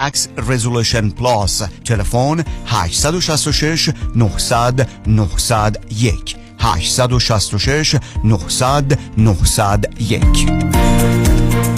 Max Resolution Plus تلفن 866 900 901 866 900 901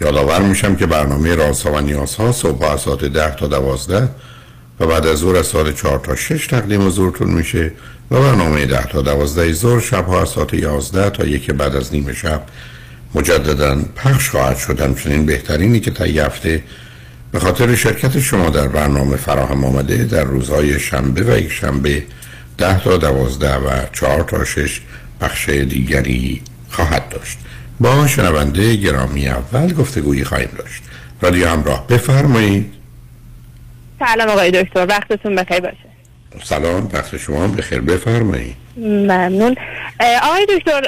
یادآور میشم که برنامه رازها و نیازها صبح از ساعت 10 تا 12 و بعد از ظهر از ساعت 4 تا 6 تقدیم حضورتون میشه و برنامه 10 تا 12 ظهر شب ها از ساعت 11 تا یک بعد از نیم شب مجددا پخش خواهد شد. همچنین بهترینی که تا هفته به خاطر شرکت شما در برنامه فراهم آمده در روزهای شنبه و یک شنبه 10 تا 12 و 4 تا 6 پخش دیگری خواهد داشت. با شنونده گرامی اول گفتگویی خواهیم داشت. رادیو همراه بفرمایید. سلام آقای دکتر وقتتون بخیر باشه. سلام وقت شما بخیر بفرمایید. ممنون. آقای دکتر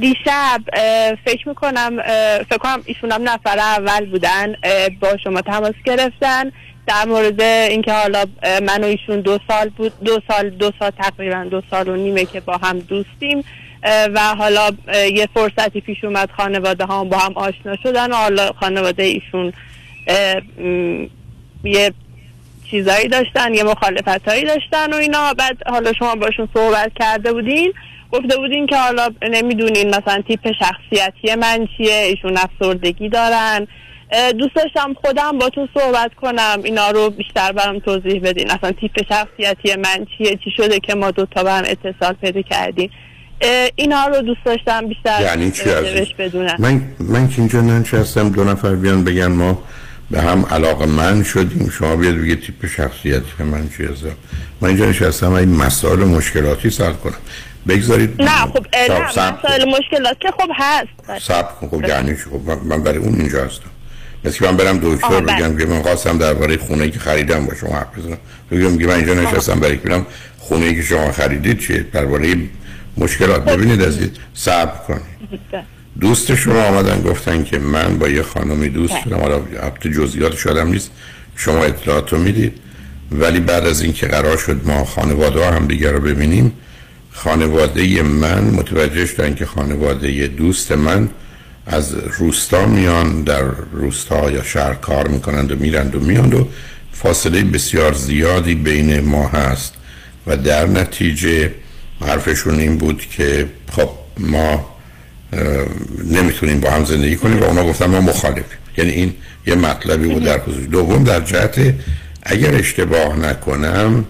دیشب فکر می‌کنم فکر کنم ایشون هم نفر اول بودن با شما تماس گرفتن در مورد اینکه حالا من و ایشون دو سال بود دو سال دو سال تقریبا دو سال و نیمه که با هم دوستیم. و حالا یه فرصتی پیش اومد خانواده ها با هم آشنا شدن و حالا خانواده ایشون یه چیزایی داشتن یه مخالفت هایی داشتن و اینا. بعد حالا شما باشون صحبت کرده بودین گفته بودین که حالا نمی‌دونین مثلا تیپ شخصیتی من چیه ایشون افسردگی دارن. دوست داشتم خودم با تو صحبت کنم اینا رو بیشتر برام توضیح بدین. اصلا تیپ شخصیتی من چیه چی شده که ما دوتا به هم اتصال پیدا کردیم. اینا رو دوست داشتم بیشتر یعنی چی بدونم. من, من که اینجا ننشستم دو نفر بیان بگن ما به هم علاقه من شدیم. شما بیاد بگه تیپ شخصیتی من چی هستم من اینجا نشستم این مسائل مشکلاتی سر کنم. بگذارید نه خب نه. مسائل مشکلات که خب هست. کن خب یعنی چی؟ خب من- برای اون اینجا هستم. مثل که من برم دکتر آها، بله. بگم که من خواستم درباره خونه که خریدم با شما حرف بزنم. بگم میگه من اینجا نشستم برای که خونه که شما خریدید چیه؟ درباره مشکلات. خب. ببینید عزیز صبر کنید دوست شما آمدن گفتن که من با یه خانمی دوست بله. شدم حالا ابت جزئیات شدم نیست. شما اطلاعات رو می‌دید. ولی بعد از اینکه قرار شد ما خانواده ها هم دیگر رو ببینیم خانواده من متوجه شدن که خانواده دوست من از روستا میان در روستا یا شهر کار می‌کنند و میرند و میان و فاصله بسیار زیادی بین ما هست. و در نتیجه حرفشون این بود که خب ما نمی‌تونیم با هم زندگی کنیم و اونا گفتن ما مخالفیم یعنی این یه مطلبی بود در خصوص دوم در جهت اگر اشتباه نکنم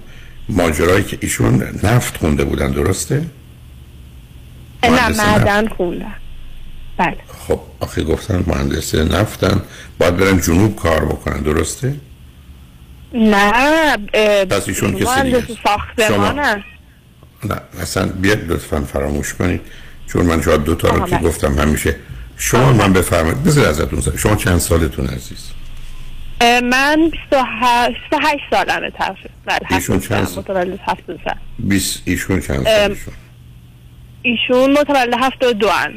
ماجرایی که ایشون نفت خونده بودن درسته؟ نه. معدن خوندم بله خب آخه گفتن مهندس نفتن باید برن جنوب کار بکنن درسته؟ نه پس ایشون کسی مهندس دیگه است. ساختمانه نه اصلا بیاد لطفا فراموش کنید. چون من شاید دو تا رو که بله. گفتم همیشه. شما من بفرمایید. بذار ازتون سوال. شما چند سالتون عزیز؟ من 28 28 سالمه تقریبا بله ایشون هفتاد چند سال،؟ متولد 73 بیس ایشون چند سالشون؟ ایشون متولد 72 ان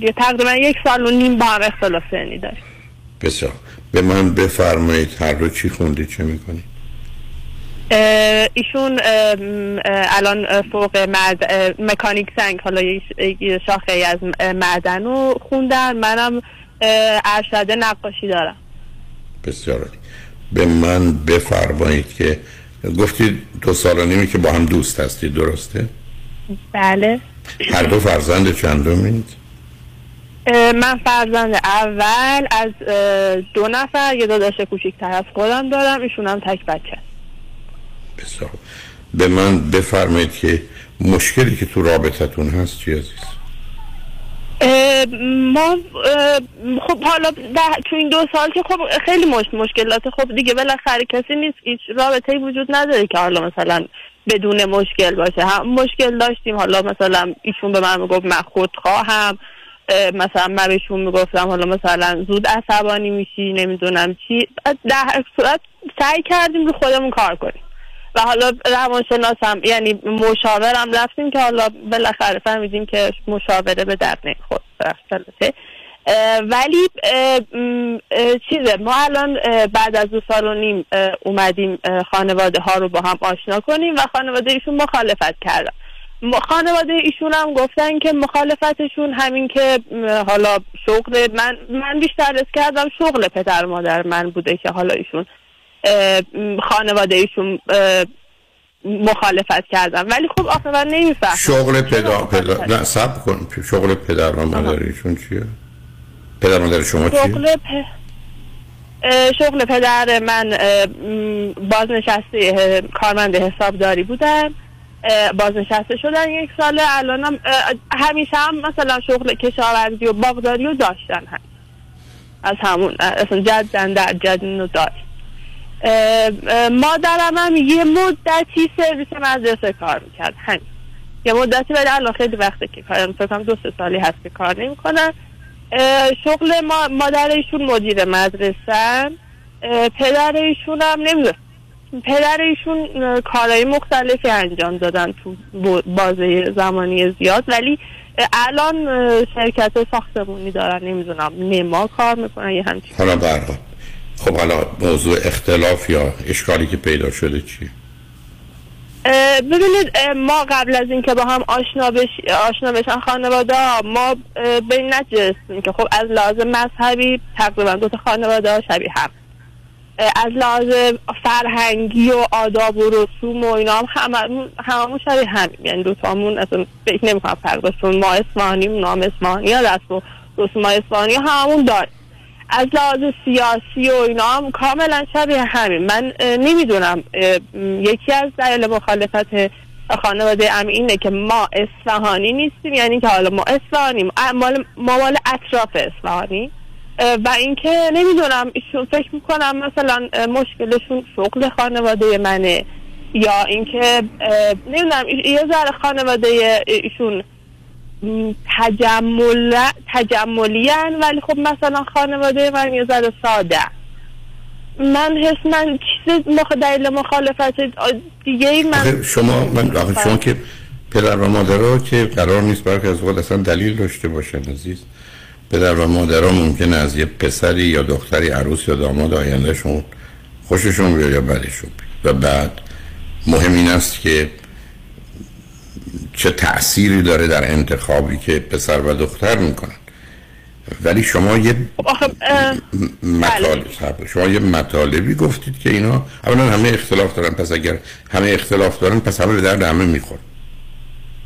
یه تقریبا یک سال و نیم با هم اختلاف سنی بسیار. به من بفرمایید هر رو چی خوندی چه می‌کنی اه، ایشون الان فوق مرد مکانیک سنگ حالا یه- شاخه ای از معدن رو خوندن منم ارشد نقاشی دارم. بسیار. به من بفرمایید که گفتید دو سال و نیمی که با هم دوست هستید درسته؟ بله. هر دو فرزند چندمید؟ اه، من فرزند اول از دو نفر یه داداش کوچیکتر از خودم دارم. ایشون هم تک بچه. بسیار. به من بفرمایید که مشکلی که تو رابطتون هست چی عزیز؟ اه، ما اه، خب حالا ده- تو این دو سال که خب خیلی مش مشکلات خب دیگه بالاخره کسی نیست هیچ رابطه وجود نداره که حالا مثلا بدون مشکل باشه. هم مشکل داشتیم حالا مثلا ایشون به من می‌گفت من خودخواهم اه، مثلا من بهشون می‌گفتم حالا مثلا زود عصبانی میشی نمی‌دونم چی. در صورت سعی کردیم رو خودمون کار کنیم. و حالا روانشناسم یعنی مشاورم رفتیم که حالا بالاخره فهمیدیم که مشاوره به درد نمی‌خورد ولی چیزه ما الان بعد از دو سال و نیم اومدیم خانواده ها رو با هم آشنا کنیم و خانواده ایشون مخالفت کردن. خانواده ایشون هم گفتن که مخالفتشون همین که حالا شغل من من بیشتر رس کردم شغل پدر مادر من بوده که حالا ایشون خانواده ایشون مخالفت کردن. ولی خب آخه من نمی‌فهمم. شغل پدر پدر نه سب کن. شغل پدر و مادرشون چیه؟ پدر مادر شما چیه؟ شغل پ... شغل پدر من بازنشسته کارمند حسابداری بودن. اه، بازنشسته شدن یک ساله. الانم همیشه هم مثلا شغل کشاورزی و باغداری رو داشتن هم. از همون اصلا جدن در جدن رو داشت. مادرم هم یه مدتی سرویس مدرسه کار می‌کرد. همین. یه مدتی ولی الان خیلی وقته که کارم فکر کنم دو سه سالی هست که کار نمی‌کنن اه، شغل ما مادر ایشون مدیر مدرسه پدر ایشون هم نمی‌دونم. پدر ایشون کارهای مختلفی انجام دادن تو بازه زمانی زیاد ولی الان شرکت ساختمونی دارن. نمی‌دونم نما کار می‌کنن یه همچین حالا خب حالا موضوع اختلاف یا اشکالی که پیدا شده چیه؟ ببینید ما قبل از اینکه با هم آشنا بش آشنا بشن خانواده ما به این که خب از لحاظ مذهبی تقریبا دو تا خانواده شبیه هم. از لحاظ فرهنگی و آداب و رسوم و اینا هم هممون هممون شبیه هم یعنی دو تامون اصلا فکر نمی‌کنم فرق ما اصفهانیم اونا هم اصفهانی ها رسم و رسوم ها هممون داریم. از لحاظ سیاسی و اینا هم کاملا شبیه همین. من نمی‌دونم یکی از دلایل مخالفت خانواده ام اینه که ما اصفهانی نیستیم یعنی که حالا ما اصفهانیم. ما مال اطراف اصفهانی. و اینکه نمی‌دونم ایشون فکر می‌کنم مثلا مشکلشون شغل خانواده منه یا اینکه نمی‌دونم یه ذره خانواده ایشون تجمل تجملی ولی خب مثلا خانواده من یه ذره ساده. من حس من چیز مخ... دلیل مخالفت دیگه من شما من آخه شما که پدر و مادرها که قرار نیست برخی از اوقات اصلا دلیل داشته باشن عزیز. پدر و مادرها ممکنه از یه پسری یا دختری عروس یا داماد آیندهشون خوششون بیاد یا بدشون و بعد مهم این است که چه تأثیری داره در انتخابی که پسر و دختر می‌کنن. ولی شما یه آخه اه، مطالب شما یه مطالبی گفتید که اینا اولا همه اختلاف دارن پس اگر همه اختلاف دارن پس همه درد همه می‌خورن.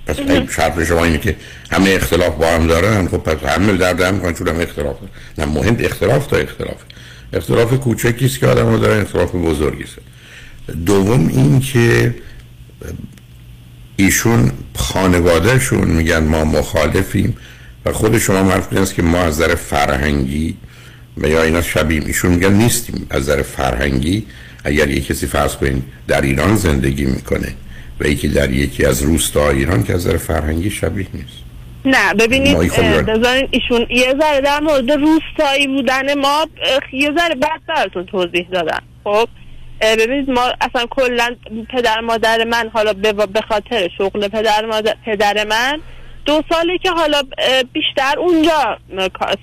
پس شرط شما اینه که همه اختلاف با هم دارن خب پس همه درد هم می‌خورن چون همه اختلاف دارن. نه مهم اختلاف تا اختلاف. اختلاف کوچکی است که آدم ها دارن اختلاف بزرگی است. دوم این که ایشون خانوادهشون میگن ما مخالفیم و خود شما معرف است که ما از نظر فرهنگی و یا اینا شبیه ایشون میگن نیستیم از نظر فرهنگی. اگر یک کسی فرض کنید در ایران زندگی می‌کنه و یکی در یکی از روستاهای ایران که از نظر فرهنگی شبیه نیست. نه ببینید خب بذارین ایشون یه ذره در مورد روستایی بودن ما یه ذره بعد براتون توضیح دادن خب؟ ببینید ما اصلا کلا پدر مادر من حالا به خاطر شغل پدر مادر پدر من دو ساله که حالا بیشتر اونجا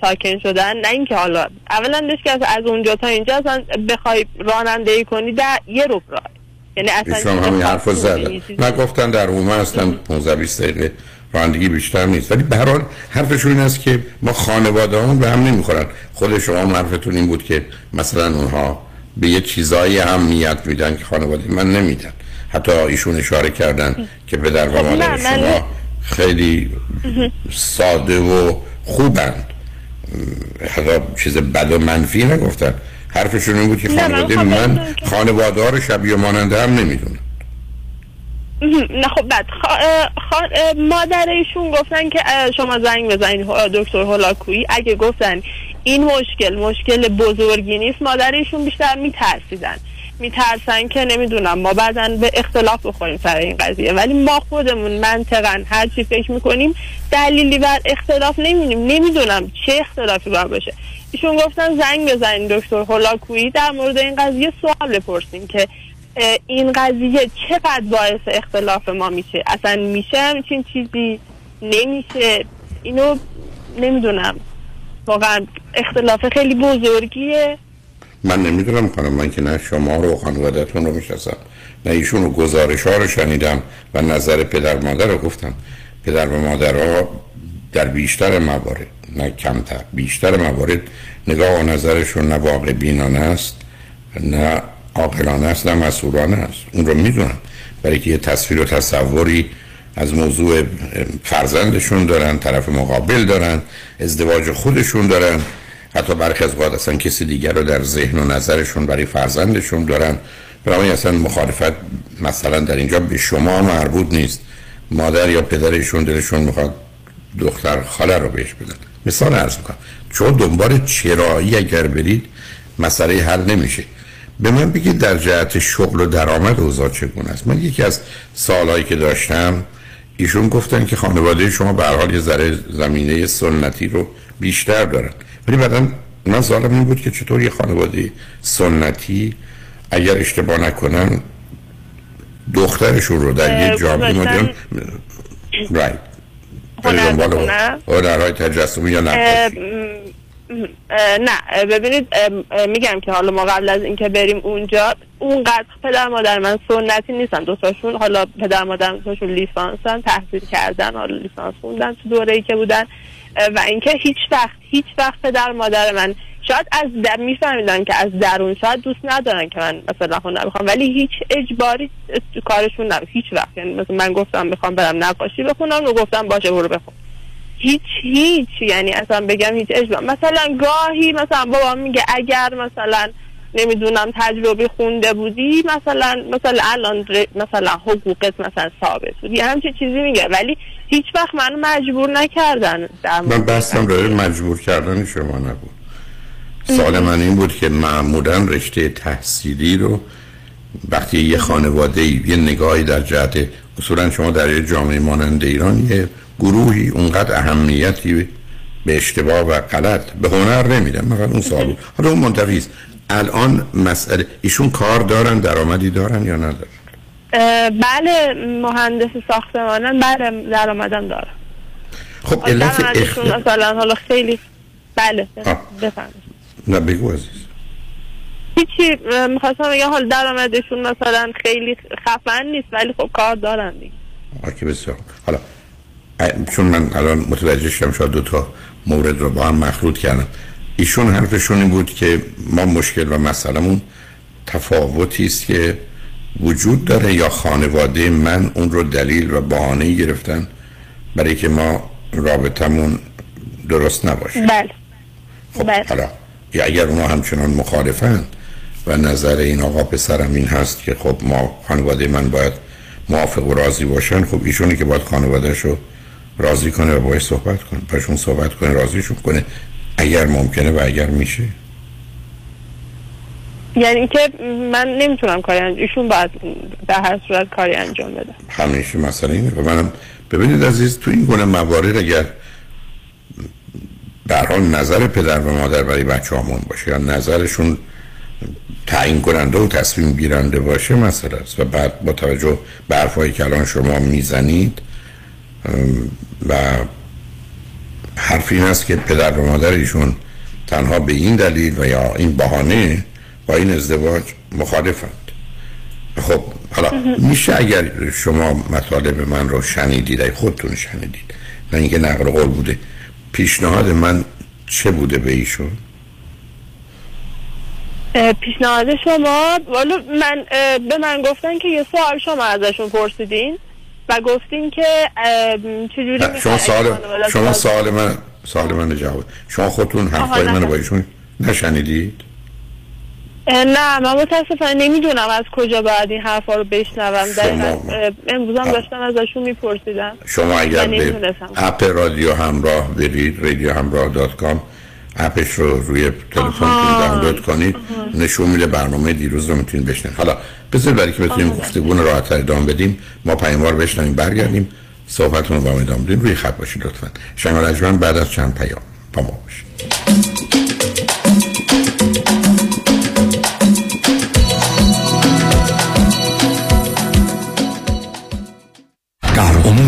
ساکن شدن نه اینکه حالا اولا که از اونجا تا اینجا اصلا بخوای رانندگی کنی در یه روب راه. یعنی اصلا ایشون همین حرف رو زدن نیست. نه گفتن در عموم هستن 15 20 دقیقه رانندگی بیشتر نیست. ولی به هر حال حرفشون این است که ما خانواده هم به هم نمی‌خورن. خود شما حرفتون این بود که مثلا اونها به یه چیزایی اهمیت میدن که خانواده من نمیدن. حتی ایشون اشاره کردن که پدر و خب مادر شما خیلی ساده و خوبند حتی چیز بد و منفی نگفتن. حرفشون این بود که خانواده خواهم من خانواده ها رو شبیه ماننده هم نمی‌دونن. نه خب بعد خا... خا... مادر ایشون گفتن که شما زنگ بزنید دکتر هولاکویی اگه گفتن این مشکل مشکل بزرگی نیست. مادر ایشون بیشتر میترسیدن. میترسن که نمی‌دونم ما بعدا به اختلاف بخوریم سر این قضیه. ولی ما خودمون منطقا هر چی فکر می‌کنیم دلیلی بر اختلاف نمی‌بینیم. نمی‌دونم چه اختلافی باید باشه. ایشون گفتن زنگ بزنید دکتر هولاکویی. در مورد این قضیه سوال بپرسیم که این قضیه چقدر باعث اختلاف ما میشه؟ اصلا میشه همچین چیزی؟ نمیشه؟ اینو نمی‌دونم. واقعا اختلاف خیلی بزرگیه. من نمی‌دونم خانم من که نه شما رو خانوادتون رو می‌شناسم نه ایشون رو گزارش ها رو شنیدم و نظر پدر مادر رو گفتم. پدر و مادرها در بیشتر موارد نه کمتر بیشتر موارد نگاه و نظرشون نه واقع بینانه است نه عاقلانه است نه مسئولانه است. اون رو می‌دونم. برای که یه تصویر و تصوری از موضوع فرزندشون دارن طرف مقابل دارن ازدواج خودشون دارن. حتی برخی از اوقات اصلا کسی دیگر رو در ذهن و نظرشون برای فرزندشون دارن. برای اصلا مخالفت مثلا در اینجا به شما مربوط نیست. مادر یا پدرشون دلشون می‌خواد دختر خاله رو بهش بدن. مثال عرض می‌کنم. چون دنبال چرایی اگر برید مسئله حل نمیشه. به من بگید در جهت شغل و درآمد اوضاع چگونه است؟ من یکی از سالهایی که داشتم ایشون گفتن که خانواده شما به حال یه ذره زمینه سنتی رو بیشتر دارن. ولی بعدا من سوالم این بود که چطور یه خانواده سنتی اگر اشتباه نکنن دخترشون رو در یه جامعه مدرن رایت؟ هنرهای تجسمی یا نقاشی. نه. ببینید میگم که حالا ما قبل از اینکه بریم اونجا اونقدر پدر مادر من سنتی نیستن. دوتاشون حالا پدر مادر دوتاشون لیسانسن تحصیل کردن حالا لیسانس خوندن تو دوره ای که بودن. و اینکه هیچ وقت هیچ وقت پدر مادر من شاید از در میفهمیدن که از درون شاید دوست ندارن که من مثلا هنر بخوام ولی هیچ اجباری تو کارشون نبود. هیچ وقت. یعنی مثلا من گفتم می‌خوام برم نقاشی بخونم و گفتم باشه برو بخون. هیچ هیچ. یعنی اصلا بگم هیچ اجبار مثلا گاهی مثلا بابا میگه اگر مثلا نمی‌دونم تجربه خونده بودی مثلا مثلا الان مثلا حقوقت مثلا ثابت بود. یه همچین چیزی میگه. ولی هیچ وقت منو مجبور نکردن در من این راه مجبور کردن شما نبود. سوال من این بود که معمولا رشته تحصیلی رو وقتی یه خانواده یه نگاهی در جهت اصولا شما در یه جامعه مانند ایران یه گروهی اونقدر اهمیتی به اشتباه و غلط به هنر نمیدن. مگر اون سوال بود. حالا اون منتفی است. الان مسئله ایشون کار دارن درآمدی دارن یا ندارن؟ بله مهندس ساختمانن بله درآمدم دارم خب علت اخت... مثلا حالا خیلی بله آه. بفرمایید نه بگو عزیز. هیچی می‌خواستم بگم حال درآمدشون مثلا خیلی خفن نیست ولی خب کار دارن دیگه. آکه بسیار حالا چون من الان متوجه شدم شاید دو تا مورد رو با هم مخلوط کردم. ایشون حرفشون این بود که ما مشکل و مسئلمون تفاوتی است که وجود داره یا خانواده من اون رو دلیل و بهانه گرفتن برای که ما رابطمون درست نباشه. بله. خب بله. حالا یا اگر اونا همچنان مخالفن و نظر این آقا پسرم این هست که خب ما خانواده من باید موافق و راضی باشن خب ایشونی که باید خانوادهش رو راضی کنه و باید صحبت کنه. پشون صحبت کنه راضیشون کنه. اگر ممکنه و اگر میشه. یعنی که من نمی‌تونم کاری انجام ایشون باید در هر صورت کاری انجام بده. همیشه مسئله اینه. و منم ببینید عزیز تو این گونه موارد اگر در حال نظر پدر و مادر برای بچه همون باشه یا نظرشون تعیین کننده و تصمیم گیرنده باشه مسئله است. و بعد با توجه به حرفایی که الان شما می‌زنید و حرف این است که پدر و مادر ایشون تنها به این دلیل و یا این بهانه با این ازدواج مخالفند. خب حالا میشه اگر شما مطالب من رو شنیدید خودتون شنیدید نه اینکه نقل قول بوده پیشنهاد من چه بوده به ایشون؟ پیشنهاد شما والا من به من گفتن که یه سوال شما ازشون پرسیدین؟ و گفتین که چجوری شما سوال شما سوال من سوال من جواب شما خودتون حرفای آها، من نه. با ایشون نشنیدید نه من متاسفانه نمی‌دونم از کجا باید این حرفا رو بشنوم شما- اه، امروزم آه. داشتم ازشون میپرسیدم شما اگر من به. اپ رادیو همراه برید رادیو همراه دات کام اپش رو روی تلفنتون. دانلود کنید نشون میده برنامه دیروز رو می‌تونید بشنوید حالا بذار برای که بتونیم گفتگو رو راحت ادامه بدیم ما پیاموار بشنویم برگردیم صحبتون رو با ادامه بدیم. روی خط باشید لطفا. شنگ بعد از چند پیام با ما باشید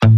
Thank you.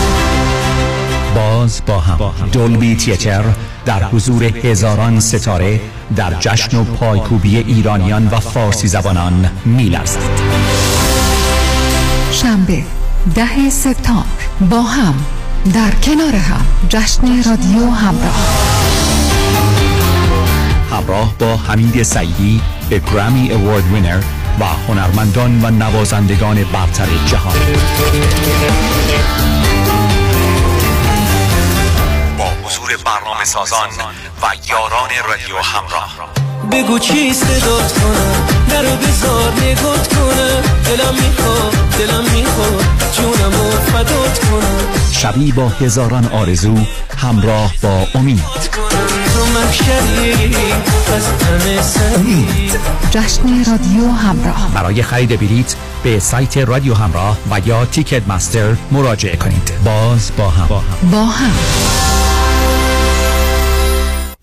باز با هم. دولبی تیتر در حضور هزاران ستاره در جشن و پایکوبی ایرانیان و فارسی زبانان میلرزد شنبه ده سپتامبر. با هم در کنار هم. جشن رادیو همراه. همراه با حمید سعیدی گرامی اوارد وینر و هنرمندان و نوازندگان برتر جهان. با حضور برنامه سازان و یاران رادیو همراه. بگو چی صدات کنم درو بزار نگات کنم. دلم می‌خواد دلم می‌خواد جونم و فدات کنم. شبی با هزاران آرزو همراه با امید. تو محشری از تن سری جشن رادیو همراه. برای خرید بلیت به سایت رادیو همراه و یا تیکت مستر مراجعه کنید. باز با هم. با هم.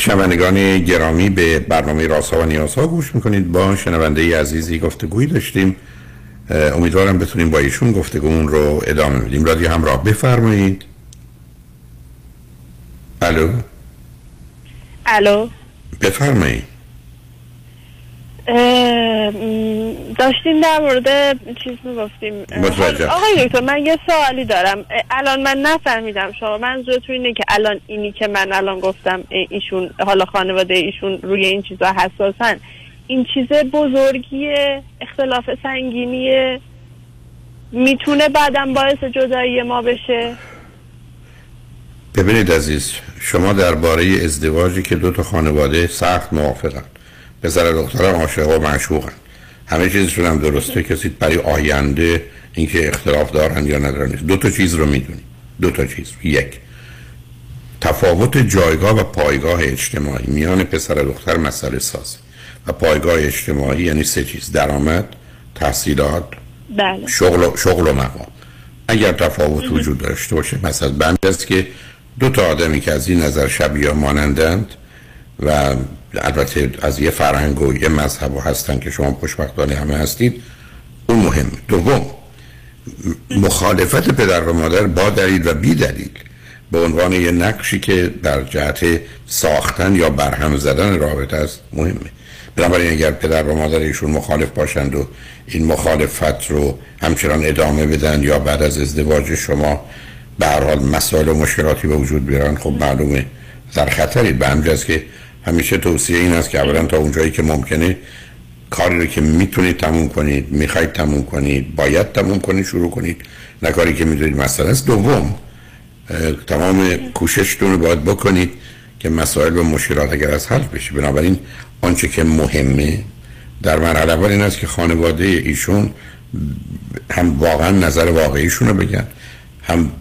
شنوندگان گرامی به برنامه راسا و نیازها گوش می‌کنید. با شنونده عزیزی گفتگویی داشتیم. امیدوارم بتونیم با ایشون گفتگومون رو ادامه بدیم. رادیو همراه بفرمایید. الو؟ الو؟ بفرمایید. داشتیم در مورد چیز می‌گفتیم. آقای دکتر من یه سوالی دارم. الان من نفهمیدم شما. منظورتون اینه که الان اینی که من الان گفتم ایشون حالا خانواده ایشون روی این چیزا حساسن. این چیز بزرگی اختلاف سنگینی می‌تونه بعدم باعث جدایی ما بشه؟ ببینید عزیز شما درباره ازدواجی که دو تا خانواده سخت موافقن. پسر دخترم عاشق و معشوقن. همه چیزشون هم درسته. کسی برای آینده اینکه اختلاف دارن یا ندارن دو تا چیز رو می‌دونی دو تا چیز. یک تفاوت جایگاه و پایگاه اجتماعی. میان پسر و دختر مسئله ساز و پایگاه اجتماعی یعنی سه چیز. درآمد تحصیلات بله. شغل و, شغل و مقام. اگر تفاوت وجود داشته باشه مثلا بند است که دو تا آدمی که از این نظر شبیه مانندند و البته از یه فرهنگ و یه مذهب هستن که شما خوشبختانه همه هستید. اون مهم. دوم مخالفت پدر و مادر با دلیل و بی دلیل. به عنوان یه نقشی که در جهت ساختن یا برهم زدن رابطه است مهمه. بنابراین اگر پدر و مادر ایشون مخالف باشند و این مخالفت رو همچنان ادامه بدن یا بعد از ازدواج شما به هر حال مسائل و مشکلاتی به وجود بیارن خب معلومه در خطرید به همجاست که همیشه توصیه این است که اولا تا اونجایی که ممکنه کاری رو که می‌تونید تموم کنید می‌خواید تموم کنید باید تموم کنید شروع کنید نه کاری که می‌دونید مسئله است. دوم تمام کوششتون رو باید بکنید که مسائل و مشکلات اگر از حل بشه. بنابراین آنچه که مهمه در مرحله اول این است که خانواده ایشون هم واقعا نظر واقعیشون رو بگن هم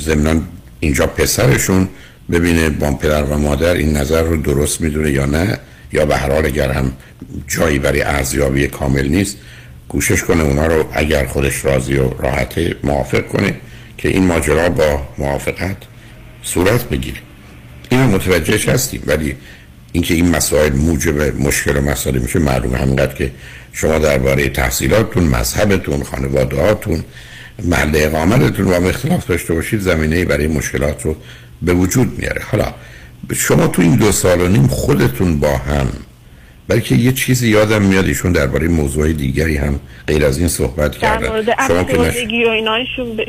ضمنا اینجا پسرشون ببینه با پدر و مادر این نظر رو درست می‌دونه یا نه یا به هر حال اگر هم جایی برای ارزیابی کامل نیست کوشش کنه اونا رو اگر خودش راضی و راحته موافق کنه که این ماجرا با موافقت صورت بگیره. این رو متوجهش هستیم ولی اینکه این مسائل موجب مشکل و مسائل میشه معلومه همینقدر که شما درباره تحصیلاتتون مذهبتون خانوادهاتون محل اقامتتون هم اختلاف داشته باشید زمینه برای مشکلات رو به وجود میاره. حالا شما تو این دو سال و نیم خودتون با هم بلکه یه چیزی یادم میاد ایشون درباره موضوع دیگری هم غیر از این صحبت کردن شما که نش... و اینایشون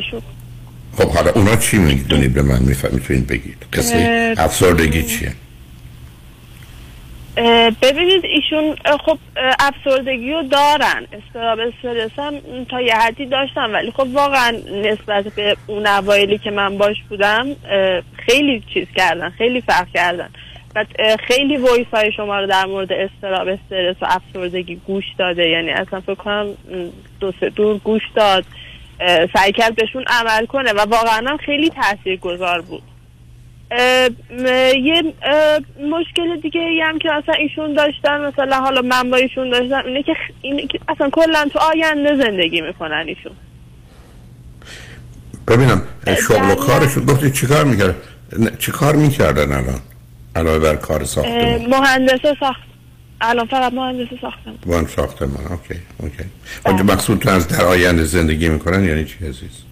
خب حالا اونا چی می‌دونید به من می‌تونید بگید. قصه افسردگی چیه؟ ببینید ایشون خب افسردگی رو دارن. استراب استرس هم تا یه حدی داشتم ولی خب واقعا نسبت به اون اوایلی که من باش بودم خیلی چیز کردن خیلی فرق کردن. اه، خیلی وایس های شما رو در مورد استراب استرس و افسردگی گوش داده. یعنی اصلا فکر کنم دو سه دور گوش داد سعی کرد بهشون عمل کنه و واقعا خیلی تاثیر گذار بود. اه، یه اه، مشکل دیگه ای هم که اصلا ایشون داشتن مثلا حالا من با ایشون داشتم اینه که خ- اینه که اصلا کلا تو آینده زندگی می‌کنن ایشون. ببینم شغل و کارشون گفتید چیکار می‌کرد؟ چیکار می‌کردن الان؟ علاوه بر کار اه، ساختمان مهندس ساخت. الان فقط مهندس ساختم وان ساختمان okay okay. آنجا مقصود تو از در آینده زندگی می‌کنن یعنی چی عزیز؟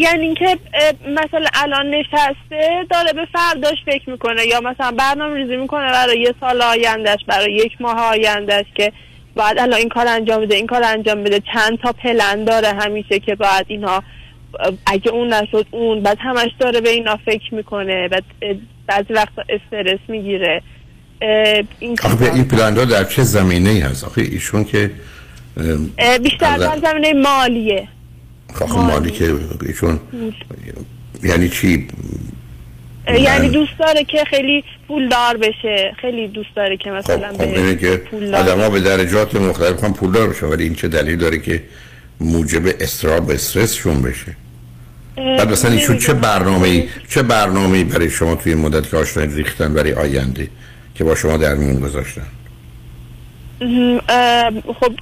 یعنی اینکه مثلا الان نشسته داره به فرداش فکر می‌کنه یا مثلا برنامه ریزی می‌کنه برای یه سال آیندهش برای یک ماه آیندهش که باید الان این کار انجام بده این کار انجام بده. چند تا پلن داره همیشه که باید اینا اه، اگه اون نشد اون بعد همش داره به اینا فکر می‌کنه بعد بعضی وقتا استرس می‌گیره. این آخه این پلندا در چه زمینه ای هست؟ آخه ایشون که بیشتر در زمینه مالیه. آخه مالی. که ایشون. یعنی چی؟ یعنی دوست داره که خیلی پولدار بشه. خیلی دوست داره که مثلا خب اینه به که آدم به درجات مختلف هم پولدار بشن ولی این چه دلیل داره که موجب استراب استرسشون بشه؟ بعد مثلا ایشون چه. برنامه چه برنامه برای شما توی مدت که آشنایی ریختن برای آینده که با شما در میون گذاشتن؟ خب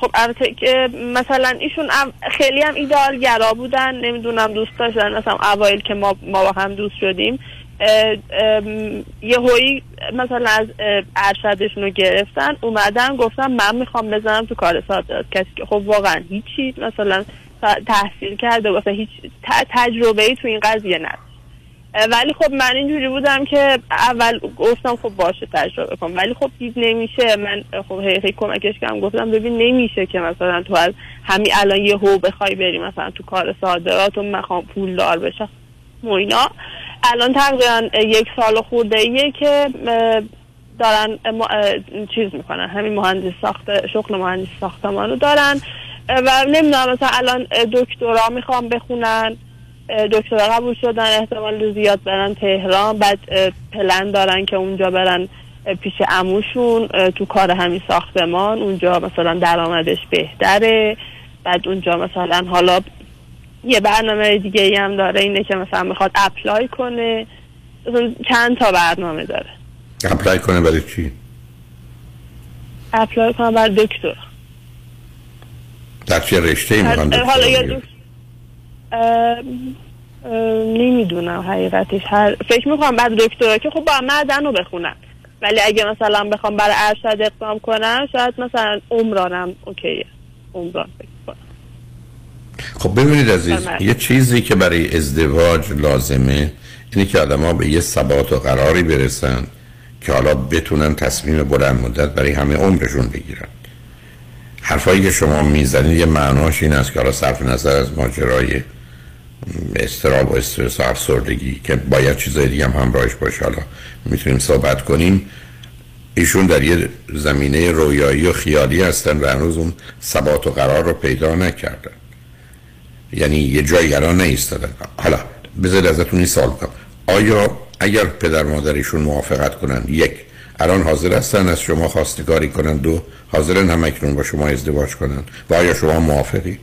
خب البته که مثلا ایشون خیلی هم ایدئالگرا بودن. نمی‌دونم دوست داشتن مثلا اوایل که ما ما با هم دوست شدیم. یه هایی مثلا از ارشدشون رو گرفتن اومدن گفتم من می‌خوام بزنم تو کار صادرات. کسی که خب واقعا هیچی مثلا تحصیل کرده واسه هیچ تجربه ای تو این قضیه نداشت اه، ولی خب من اینجوری بودم که اول گفتم خب باشه تجربه کن. ولی خب دید نمیشه. من خب هی هی کمکش کردم. گفتم ببین نمیشه که مثلا تو از همین الان یه هو بخوای بری مثلا تو کار صادرات و مخوام پول دار بشم. و اینا. الان تقریبا یک سال خورده ایه که دارن چیز می‌کنن. همین مهندس ساخت شغل مهندس ساختمان رو دارن و نمی‌دونم مثلا الان دکترا می‌خوام بخونن. دکترا قبول شدن احتمال زیاد برن تهران بعد پلن دارن که اونجا برن پیش عموشون اه، تو کار همین ساختمان اونجا مثلا درآمدش بهتره. بعد اونجا مثلا حالا یه برنامه دیگه ای هم داره اینه که مثلا می‌خواد apply کنه. مثلا چند تا برنامه داره؟ apply کنه برای چی؟ اپلای کنه بر دکتر. در چه رشته ای حالا یا دکتر نمی‌دونم حقیقتش. هر فکر می‌کنم بعد دکترا که خب با معدن رو بخونن. ولی اگه مثلا بخوام برای ارشد اقدام کنم شاید مثلا عمرانم اوکیه. عمران فکر کنم خب ببینید عزیز. یه چیزی که برای ازدواج لازمه اینه که آدم ها به یه ثبات و قراری برسن که حالا بتونن تصمیم بلند مدت برای همه عمرشون بگیرن. حرفایی که شما می‌زنید یه معناش این است که حالا صرف نظر از ماجرای استراب و استرس و افسردگی که باید چیزای دیگه هم همراهش باشه. حالا می‌تونیم صحبت کنیم. ایشون در یه زمینه رویایی و خیالی هستن و هنوز اون ثبات و قرار رو پیدا نکردن. یعنی یه جایی الان نیستادن حالا بذارید ازتون این سوال کنم. آیا اگر پدر مادرشون موافقت کنن یک الان حاضر هستن از شما خواستگاری کنن دو حاضرن هم اکنون با شما ازدواج کنن و آیا شما موافقید؟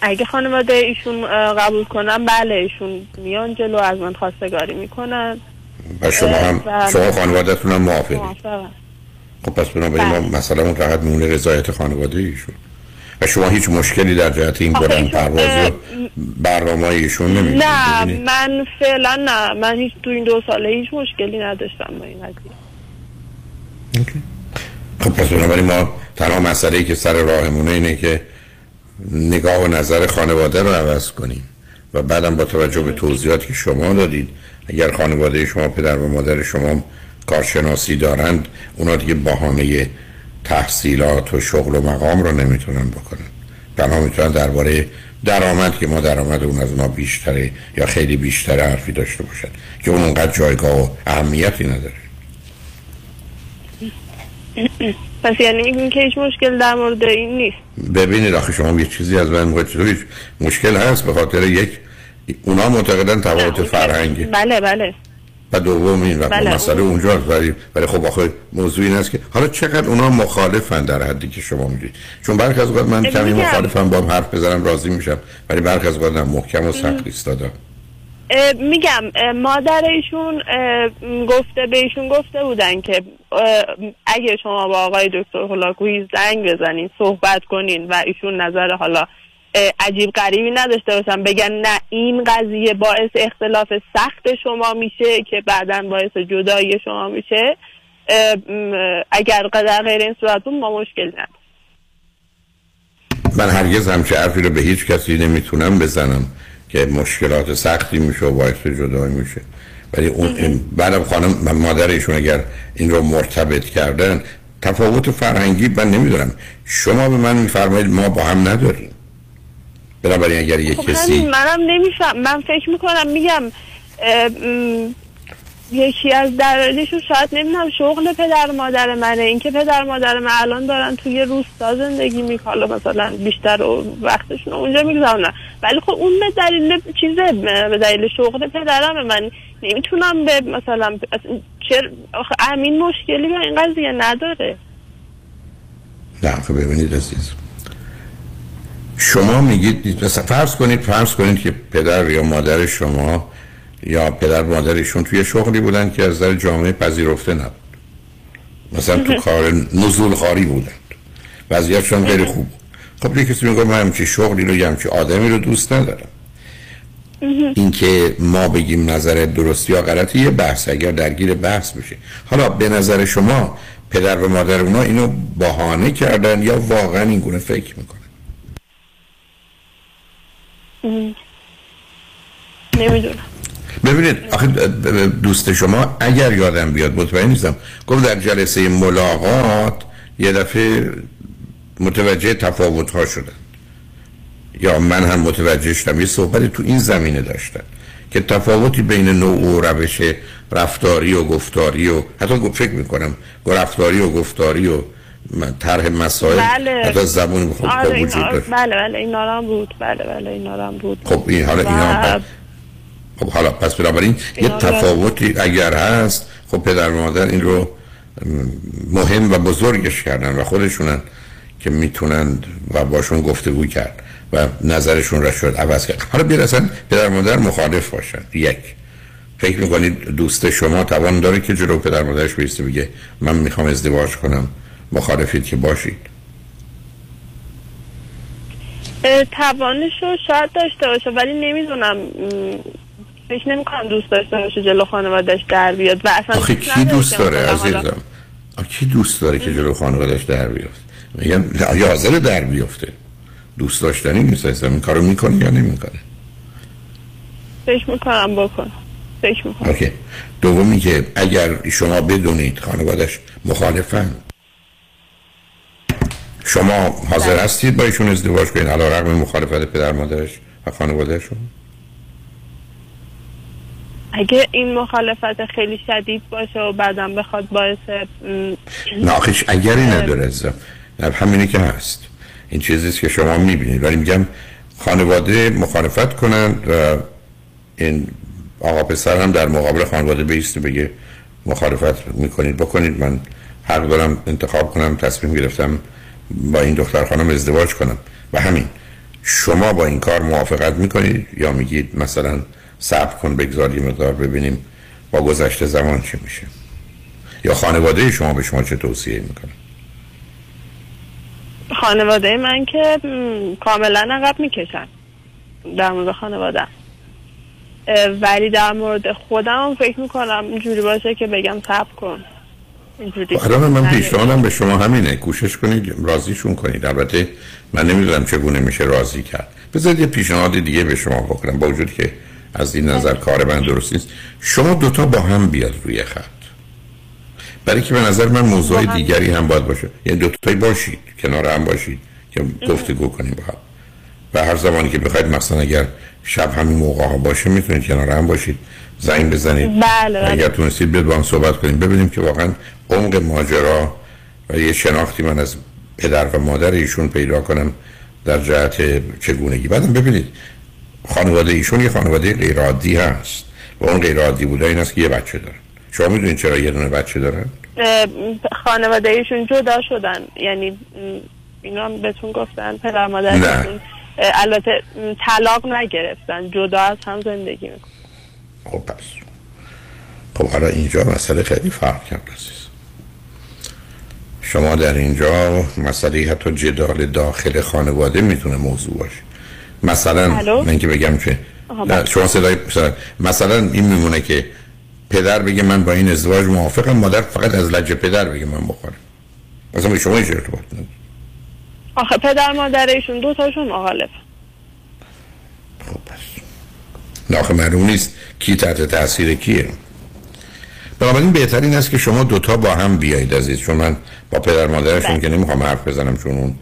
اگه خانواده ایشون قبول کنن بله ایشون میان جلو از من خواستگاری می‌کنن. و شما هم و- شما خانوادهتون هم موافقم. خب پس بنابراین ما بله. مثلا اون فقط میمونه رضایت خانواده ایشون. و شما هیچ مشکلی در جهت این بلند و برنامه ایشون نمی‌بینید نه من فعلا نه. من هیچ تو این دو ساله هیچ مشکلی نداشتم با این قضیه. خب پس بنابراین ما تنها مسئله ای که سر راهمونه اینه که نگاه و نظر خانواده رو عوض کنیم. و بعدم با توجه به توضیحاتی که شما دادید اگر خانواده شما پدر و مادر شما کارشناسی دارند اونا دیگه بهانه تحصیلات و شغل و مقام رو نمی‌تونن بکنن. تنها می‌تونن درباره درآمد که ما درآمد اون از ما بیشتره یا خیلی بیشتره حرفی داشته باشن که اون اونقدر جایگاه و اهمیتی نداره. پس یعنی میگین که هیچ مشکل در مورد این نیست. ببینید آخه شما یه چیزی از من می‌گوید مشکل هست به خاطر یک اونا معتقدن تفاوت فرهنگی بله بله. و دوم این و بله، مسئله اون- اونجاست ولی ولی خب آخه موضوع این است که حالا چقدر اونا مخالفن در حدی که شما میگید؟ چون برخی از اوقات من. کمی مخالفم با هم حرف بزنم راضی میشم. ولی برخی از اوقات محکم و سخت ایستادم میگم مادر ایشون گفته به ایشون گفته بودن که اگه شما با آقای دکتر هولاکویی زنگ بزنین صحبت کنین و ایشون نظر حالا عجیب غریبی نداشته باشن بگن نه این قضیه باعث اختلاف سخت شما میشه که بعدا باعث جدایی شما میشه. اگر قدر غیر این صورت ما مشکل نداریم. من هرگز همچه حرفی رو به هیچ کسی نمی‌تونم بزنم که مشکلات سختی میشه و باعث جدایی میشه. ولی اون بعدم خانم و مادر ایشون اگر این رو مرتبط کردن تفاوت فرهنگی من نمی‌دونم. شما به من میفرمایید ما با هم نداریم. بنابراین اگر یک خب کسی منم نمیفهم من فکر می‌کنم میگم یکی از دلایلشون شاید نمی‌دونم شغل پدر مادر منه. اینکه پدر مادر من الان دارن توی روستا زندگی می‌کنن مثلا بیشتر وقتشون اونجا می‌گذارن. ولی خب اون به دلیل چیزه به دلیل شغل پدرم من نمی‌تونم به مثلا اصلا چر آخه امین مشکلی با این قضیه نداره. نه خب ببینید عزیز. شما میگید فرض کنید فرض کنید که پدر یا مادر شما یا پدر مادرشون توی شغلی بودن که از نظر جامعه پذیرفته نبود. مثلا تو کار نزول خاری بودند وضعیتشون خیلی خوب بود. خب یه کسی میگه من همچی شغلی رو یا همچی آدمی رو دوست ندارم. اینکه ما بگیم نظر درستی یا غلطی یه بحث اگر درگیر بحث بشه حالا به نظر شما پدر و مادر اونا اینو بهانه کردن یا واقعا این گونه فکر می‌کنن؟ نمی‌دونم. ببینید آخه دوست شما اگر یادم بیاد مطمئن نیستم گفت در جلسه ملاقات یه دفعه متوجه تفاوت ها شدن. یا من هم متوجه شدم یه صحبت تو این زمینه داشتن که تفاوتی بین نوع و روش رفتاری و گفتاری و حتی فکر می‌کنم رفتاری و گفتاری و طرح مسائل بله. حتی زبون خود آره وجود داشت بله بله اینا هم بود. بله بله اینا هم بود. خب این حالا اینا هم خب حالا پس بنابراین یه تفاوتی اگر هست خب پدر و مادر این رو مهم و بزرگش کردن و خودشونن که می‌تونن و باشون گفتگو کرد و نظرشون را شد عوض کرد. حالا بیاد اصلا پدر مادر مخالف باشن. یک فکر می‌کنید دوست شما توان داره که جلو پدر مادرش بیسته بگه من می‌خوام ازدواج کنم؟ مخالفید که باشید. توانش رو شاید داشته باشه ولی نمی‌دونم فکر نمی کنم دوست داشته باشه جلو خانوادش در بیاد و اصلا آخه کی دوست داره عزیزم؟ کی دوست داره که جلو خانوادش در بیفته میگم یا حاضر در بیفته. دوست داشتنی نیست اصلا این کارو می‌کنه یا نمی‌کنه؟ فکر می‌کنم بکنم فکر می‌کنم. اوکی دومی که اگر شما بدونید خانوادش مخالفن. شما حاضر بله. هستید با ایشون ازدواج کنید علی رغم مخالفت پدر مادرش و خانوادهشون؟ اگه این مخالفت خیلی شدید باشه و بعدم بخواد باعث هیچ اگری نداره عزیزم. نه، همینه که هست. این چیزیست که شما می‌بینید. ولی میگم خانواده مخالفت کنند و این آقا پسر هم در مقابل خانواده بیست بگه مخالفت می‌کنید. بکنید. من حق دارم انتخاب کنم تصمیم گرفتم با این دختر خانم ازدواج کنم. و همین. شما با این کار موافقت می‌کنید یا میگید مثلا صبر کن بگذار یه مقدار ببینیم با گذشته زمان چی میشه. یا خانواده شما به شما چه توصیه می‌کنه؟ خانواده من که کاملا عقب می‌کشن در مورد خانواده. ولی در مورد خودم فکر می‌کنم اینجوری باشه که بگم صبر کن. اینجوری الان من نه. پیشنهادم به شما همینه. کوشش کنید راضیشون کنید. البته من نمی‌دونم چگونه میشه راضی کرد. بذارید یه پیشنهاد دیگه به شما بکنم. با وجود که از این نظر کار من درست نیست. شما دوتا با هم بیاد روی خط. برای که به نظر من موضوع. دیگری هم باید باشه. یعنی دوتایی باشید کنار هم باشید که گفتگو کنیم با هم. و هر زمانی که بخواید مثلا اگر شب همین موقع ها باشه می‌تونید کنار هم باشید. زنگ بزنید. بله، بله. اگر تونستید بیاد با هم صحبت کنیم. ببینیم که واقعا عمق ماجرا و یه شناختی من از پدر و مادر ایشون پیدا کنم در جهت چگونگی. بعدم ببینید خانواده ایشون یه خانواده غیر عادی هست. و اون غیر عادی بوده این است که یه بچه دارن. شما می‌دونید چرا یه دونه بچه دارن؟ خانواده ایشون جدا شدن. یعنی اینا هم بهتون گفتن پدر. مادرشون البته طلاق نگرفتن. جدا از هم زندگی می‌کنن. خب پس. خب حالا اینجا مسئله خیلی فرق کرد عزیز. شما در اینجا مسئله حتی جدال داخل خانواده می‌تونه موضوع باشه. مثلا؟ من که بگم که بله. شما صدای مثلا, مثلا این میمونه که پدر بگه من با این ازدواج موافقم مادر فقط از لجه پدر بگه من بخورم. مثلا به شما هیچ ارتباط نداره آخه پدر مادر ایشون دو تاشون مخالف نه آخه معلوم نیست کی تحت تاثیر کیه. بنابراین بهترین است که شما دوتا با هم بیایید عزیز چون من با پدر مادرشون که نمی‌خوام حرف بزنم چون اون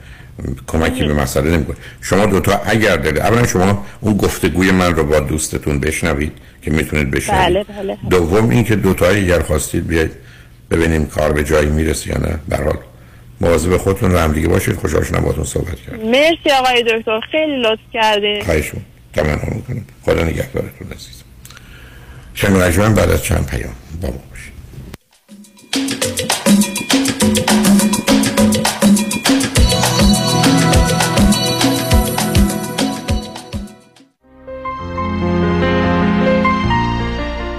کمکی به مسئله نمی‌کنه. شما دوتا اگر دارید اولا شما اون گفتگوی من رو با دوستتون بشنوید که می‌تونید بشنوید. بله بله دوم اینکه دوتایی اگر خواستید بیاید ببینیم کار به جایی می‌رسه یا نه. به هر حال مواظب خودتون رو هم دیگه باشید. خوشحال شدم باهاتون صحبت کردم. مرسی آقای دکتر. خیلی لطف کردین خواهش تمام می‌کنم. خدا نگهدارتون عزیز شنگ بعد از چند پیام با ما باشید.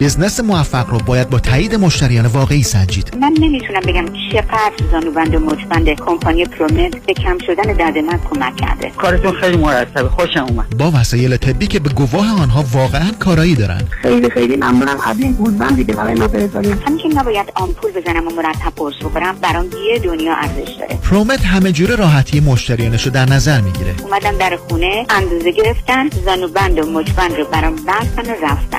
بزنس موفق رو باید با تایید مشتریان واقعی سنجید. من نمی‌تونم بگم چقدر زانوبند و مچبند کمپانی پرومت به کم شدن درد من کمک کرده. کارتون خیلی مرتبه. خوشم اومد. با وسایل طبی که به گواه آنها واقعا کارایی دارن. خیلی خیلی ممنونم. از این گوزبند دیگه برای ما فرستادید همین که نباید آمپول بزنم و مرتب قرص بخورم برام یه دنیا ارزش داره. پرومت همه جوره راحتی مشتریانش رو در نظر می‌گیره. اومدم در خونه اندازه گرفتن زانوبند و مچبند رو برام بستن و رفتن.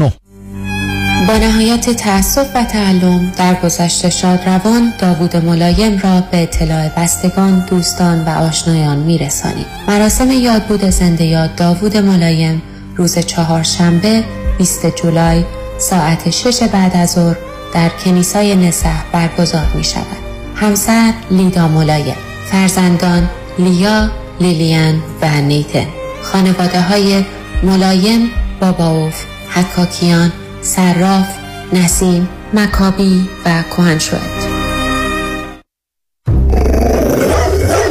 با نهایت تأسف و تألم در گذشته شادروان داوود ملایم را به اطلاع بستگان دوستان و آشنایان میرسانیم. مراسم یادبود زنده یاد داوود ملایم روز چهارشنبه 20 جولای ساعت 6 بعد از ظهر در کنیسای نسح برگزار می شود. همسر لیدا ملایم فرزندان لیا، لیلیان و نیتن. خانواده های ملایم، باباوف، حکاکیان، صراف، نسیم، مکابی و کوهنشوت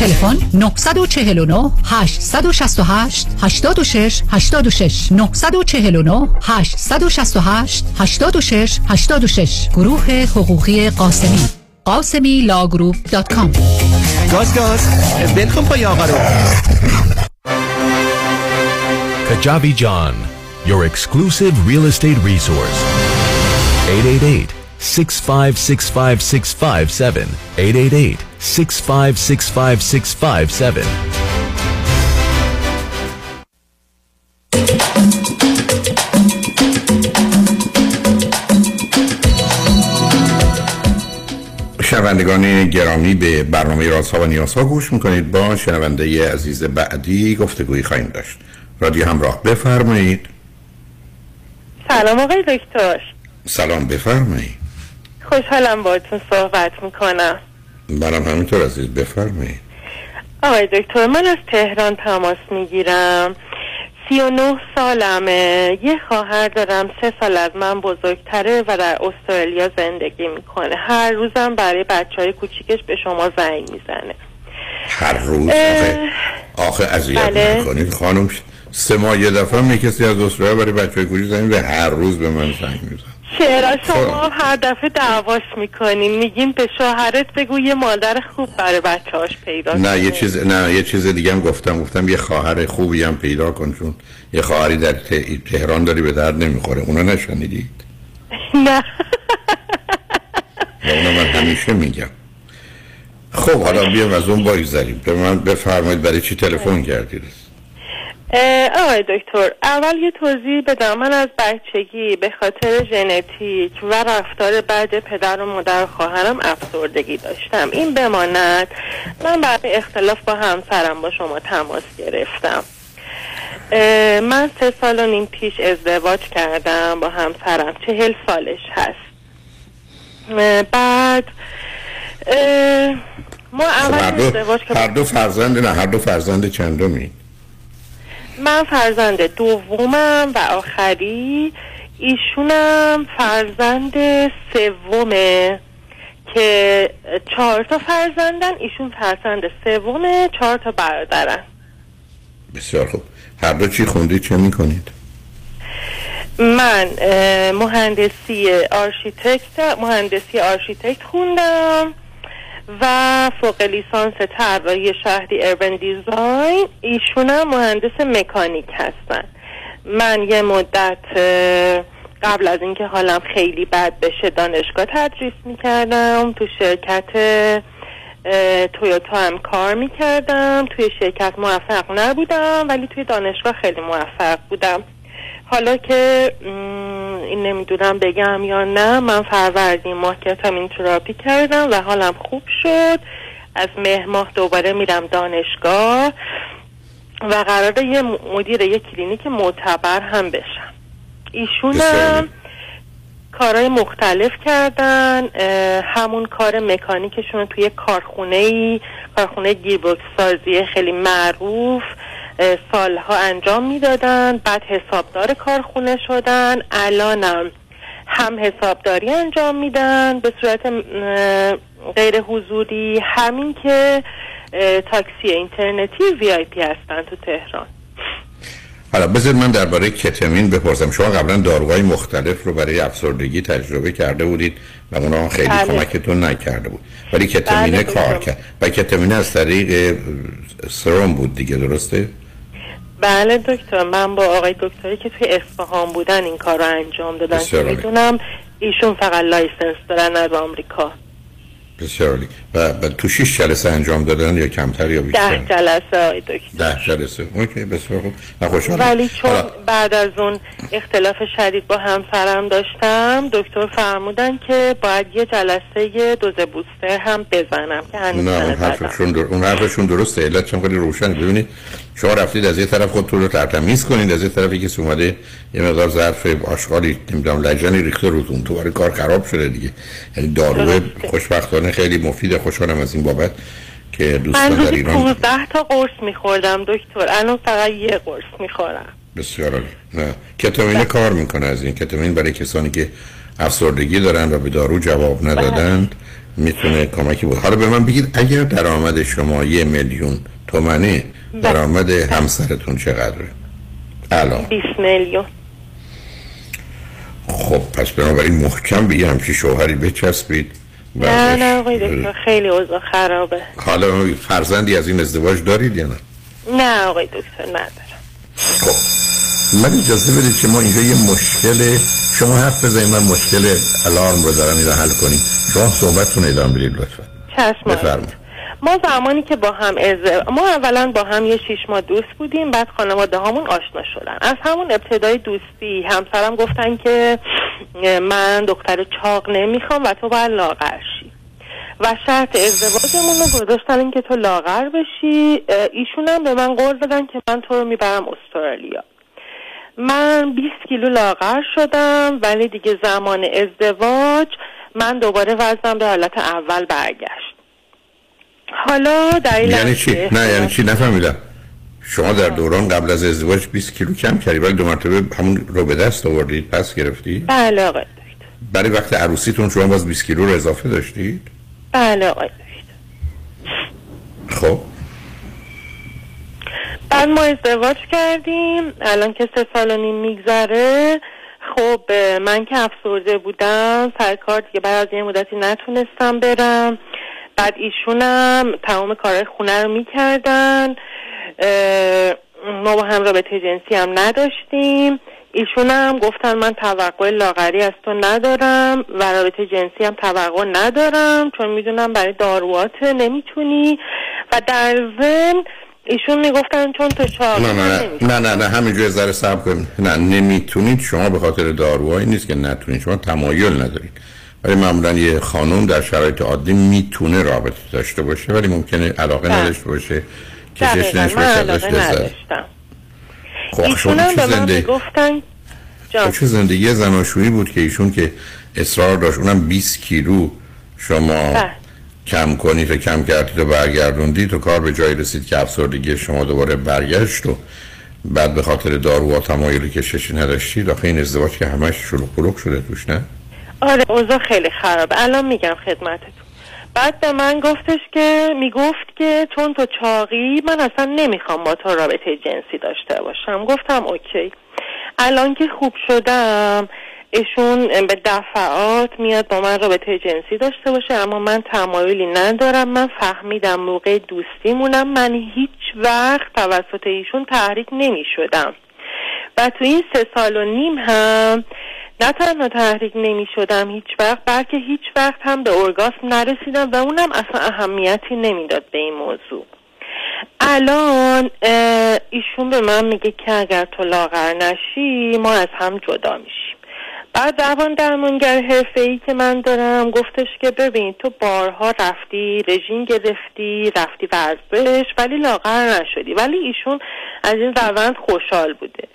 تلفن 949 868 86 86 949 868 86 86 گروه حقوقی قاسمی. قاسمی لاگروپ دات کام گاز گاز. بلکن پای آقا رو. Kajabi John, your exclusive real estate resource. 888 6565657 888 6565657 شنوندگان گرامی به برنامه رازها و نیازها گوش می‌کنید. با شنونده عزیز بعدی گفتگویی خواهیم داشت. رادیو همراه بفرمایید. سلام آقای دکتر. سلام بفرمایید. خوشحالم باهاتون صحبت می‌کنم. منم همینطور عزیز بفرمایید. آقای دکتر من از تهران تماس می‌گیرم. سی و نه سالمه. یه خواهر دارم سه سال از من بزرگتره و در استرالیا زندگی می‌کنه. هر روزم برای بچه های کوچیکش به شما زنگ می‌زنه. هر روز؟ آخه, آخه اذیت بله. نکنید. خانم سه ماه یه دفعه می کسی از استرالیا برای بچه های کوچیک زنگ به هر روز به من زنگ میزن چرا. شما هر دفعه دعواش می‌کنین. میگین به شوهرت بگو یه مادر خوب برای بچه هاش پیدا نه یه. چیز نه یه چیز دیگه هم گفتم. گفتم یه خواهر خوبی هم پیدا کن چون یه خواهری در ته- تهران داری به درد نمی‌خوره. اونو نشنیدید؟ نه. و اونو من همیشه میگم. خب حالا بیام از اون بایگذاریم به من بفرمایید برای چی تلفن کردید؟ آقای دکتر اول یه توضیح بدم. من از بچگی به خاطر ژنتیک و رفتار بد پدر و مادر و خواهرم افسردگی داشتم. این بماند. من برای اختلاف با همسرم با شما تماس گرفتم. من سه سال و نیم پیش ازدواج کردم با همسرم. چهل سالش هست. بعد ما اول ازدواج هر دو فرزند نه هر دو فرزند چندمی؟ من فرزند دومم و آخری ایشونم فرزند سومه که چهار تا فرزندن ایشون فرزند سومه چهار تا برادرن. بسیار خوب. هر دو چی خوندید چه می‌کنید؟ من مهندسی architect مهندسی architect خوندم. و فوق لیسانس طراحی شهری urban design ایشونم مهندس مکانیک هستن. من یه مدت قبل از اینکه حالم خیلی بد بشه دانشگاه تدریس می‌کردم. تو شرکت تویوتا هم کار می‌کردم. توی شرکت موفق نبودم ولی توی دانشگاه خیلی موفق بودم. حالا که این نمی‌دونم بگم یا نه من فروردین ماه ketamine therapy کردم و حالم خوب شد. از مهر ماه دوباره میرم دانشگاه و قراره یه مدیر یه کلینیک معتبر هم بشم. ایشونم کارهای مختلف کردن همون کار مکانیکشون توی کارخونه ای کارخونه گیربکس سازی خیلی معروف. سالها انجام می‌دادن بعد حسابدار کارخونه شدن الانم هم حسابداری انجام میدن به صورت غیر حضوری همین که تاکسی اینترنتی وی آی پی هستن تو تهران حالا بذار من درباره کتامین بپرسم شما قبلا داروهای مختلف رو برای افسردگی تجربه کرده بودید و اونا خیلی بله. کمکتون نکرده بود ولی کتامین بله، کار. کرد و کتامین از طریق سرم بود دیگه درسته؟ بله دکتر من با آقای دکتری که توی اصفهان بودن این کار رو انجام دادن که. می‌دونم ایشون فقط license دارن از آمریکا بسیار عالی و, تو شیش جلسه انجام دادن یا کمتر یا بیشتر؟ ده جلسه آقای دکتر ده جلسه OK بسیار خوب خوشحالم. ولی چون حالا، بعد از اون اختلاف شدید با همسرم داشتم دکتر فرمودن که باید یه جلسه دوز booster هم بزنم که هنوز نه اون. حرفشون در... اون حرفشون درسته علت خیلی روشنه ببینید شما رفتید از یه طرف خودتون رو ترتمیز کنید از یه طرفی که اومده یه مقدار ظرف آشغالی نمی‌دونم لجنی ریخته روتون تو برای کار خراب شده دیگه. یعنی داروه خوشبختانه خیلی مفیده خوشحالم از این بابت که من دوستان در ایران 15 تا قرص میخوردم دکتر. الان فقط یه قرص می‌خورم. بسیار عالی. نه. کتامین کار می‌کنه از این. کتامین برای کسانی که افسردگی دارن و به دارو جواب ندادند می‌تونه کمکی بود حالا به من بگید اگر درآمد شما یه میلیون تومنه درآمد همسرتون چقدره؟ الان. 20 میلیون. خب پس بنابراین محکم به یه همچی شوهری بچسبید. نه نه آقای دکتر خیلی اوضاع خرابه. حالا فرزندی از این ازدواج دارید یا نه؟ نه آقای دکتر ندارم. خب. من اجازه بدید که ما اینجا یه مشکل شما حرف بزنید من مشکل الارم رو دارم اینو حل کنیم. شما صحبتتون ادامه بدید لطفا. چشم بفرمایید. ما زمانی که با هم از ما اولا با هم یه شیش ماه دوست بودیم بعد خانواده هامون آشنا شدن. از همون ابتدای دوستی همسرم گفتن که من دختر چاق نمی‌خوام و تو باید لاغر شی. و شرط ازدواجمون رو گذاشتن این که تو لاغر بشی. اه، ایشون هم به من قول دادن که من تو رو می‌برم استرالیا. من 20 کیلو لاغر شدم ولی دیگه زمان ازدواج من دوباره وزنم به حالت اول برگشت. حالا دلیل یعنی چی؟ نه یعنی چی؟ نفهمیدم. شما در دوران قبل از ازدواج 20 کیلو کم کردی ولی دو مرتبه همون رو به دست آوردید پس گرفتی؟ بله آقای برای وقت عروسیتون شما باز 20 کیلو رو اضافه داشتید؟ بله آقای خب. بعد ما ازدواج کردیم الان که سه سال و نیم میگذره. خب من که افسرده بودم سر کار دیگه بعد از یه مدتی نتونستم برم. بعد ایشونم تمام کارهای خونه رو می‌کردن. ما با هم رابطه جنسی هم نداشتیم. ایشونم گفتن من توقع لاغری از تو ندارم و رابطه جنسی هم توقع ندارم چون می‌دونم برای داروات نمی‌تونی. و در ضمن ایشون می‌گفتن چون تو چاق نه نه نه. نه نه نه همینجور ذره صبر کنید نه نمی‌تونید شما به خاطر داروهایی نیست که نتونید شما تمایل ندارید ولی معمولا یه خانم در شرایط عادی می‌تونه رابطه داشته باشه ولی ممکنه علاقه بله. نداشته باشه کشش نشه علاقه خب شما چه زندگی خب چه زندگی زناشویی بود که ایشون که اصرار داشت اونم 20 کیلو شما بله. کم کنید و کم کردید و برگردوندید و کار به جایی رسید که افسردگی شما دوباره برگشت و بعد به خاطر داروها تمایل کششی نداشتید. آخه این ازدواج که همش شلوغ پلوغ شده توش نه؟ آره اوضاع خیلی خرابه الان میگم خدمتتون. بعد به من گفتش که می‌گفت که چون تو چاقی من اصلا نمی‌خوام با تو رابطه جنسی داشته باشم. گفتم اوکی. الان که خوب شدم ایشون به دفعات میاد با من رابطه جنسی داشته باشه اما من تمایلی ندارم. من فهمیدم موقع دوستیمونم. من هیچ وقت توسط ایشون تحریک نمی شدم و تو این سه سال و نیم هم نه تنها تحریک نمی شدم هیچ وقت بلکه هیچ وقت هم به ارگاسم نرسیدم و اونم اصلا اهمیتی نمی‌داد به این موضوع. الان ایشون به من میگه که اگر تو لاغر نشی ما از هم جدا میشیم. بعد روان درمانگر حرفه ای که من دارم گفتش که ببین تو بارها رفتی رژیم گرفتی رفتی ورزش ولی لاغر نشدی. ولی ایشون از این روند خوشحال بوده.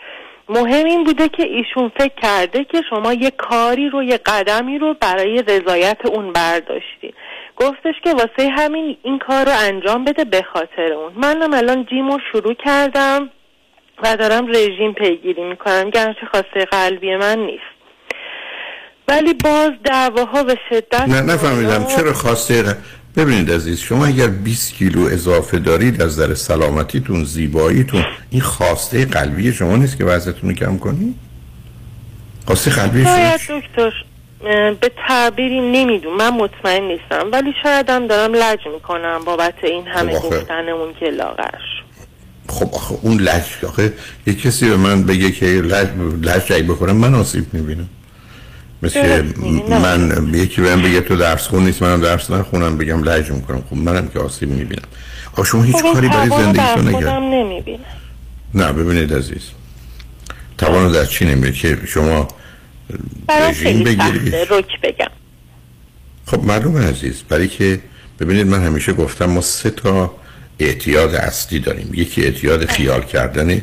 مهم این بوده که ایشون فکر کرده که شما یه کاری رو یه قدمی رو برای رضایت اون برداشتی. گفتش که واسه همین این کار رو انجام بده به خاطر اون. منم الان جیم رو شروع کردم و دارم رژیم پیگیری می‌کنم گرچه خواسته قلبی من نیست. ولی باز دعواها به شدت نه نفهمیدم. چرا خواسته؟ ببینید عزیز شما اگر 20 کیلو اضافه دارید از در سلامتیتون زیباییتون این خواسته قلبی شما نیست که وزنتون رو کم کنید خواسته قلبی شما شاید دکتر به تعبیری نمیدون من مطمئن نیستم ولی شاید هم دارم لج می‌کنم بابت این همه خب آخه- گفتنمون که لاغر شد. خب آخه اون لج آخه یه کسی به من بگه که لج لج بکنم من آسیب می‌بینم. مثل نه. من یکی بهم بگه تو درس خون نیست منم درس نخونم بگم لج می‌کنم. خب منم که آسیب می‌بینم. آخه شما هیچ خب کاری برای زندگیتون در نکرد خودم نمی‌بینم. نه ببینید عزیز. توانو در چی نمیره که شما رژیم بگیرید رک بگم. خب معلومه عزیز برای که ببینید من همیشه گفتم ما سه تا اعتیاد اصلی داریم. یکی اعتیاد خیال کردنه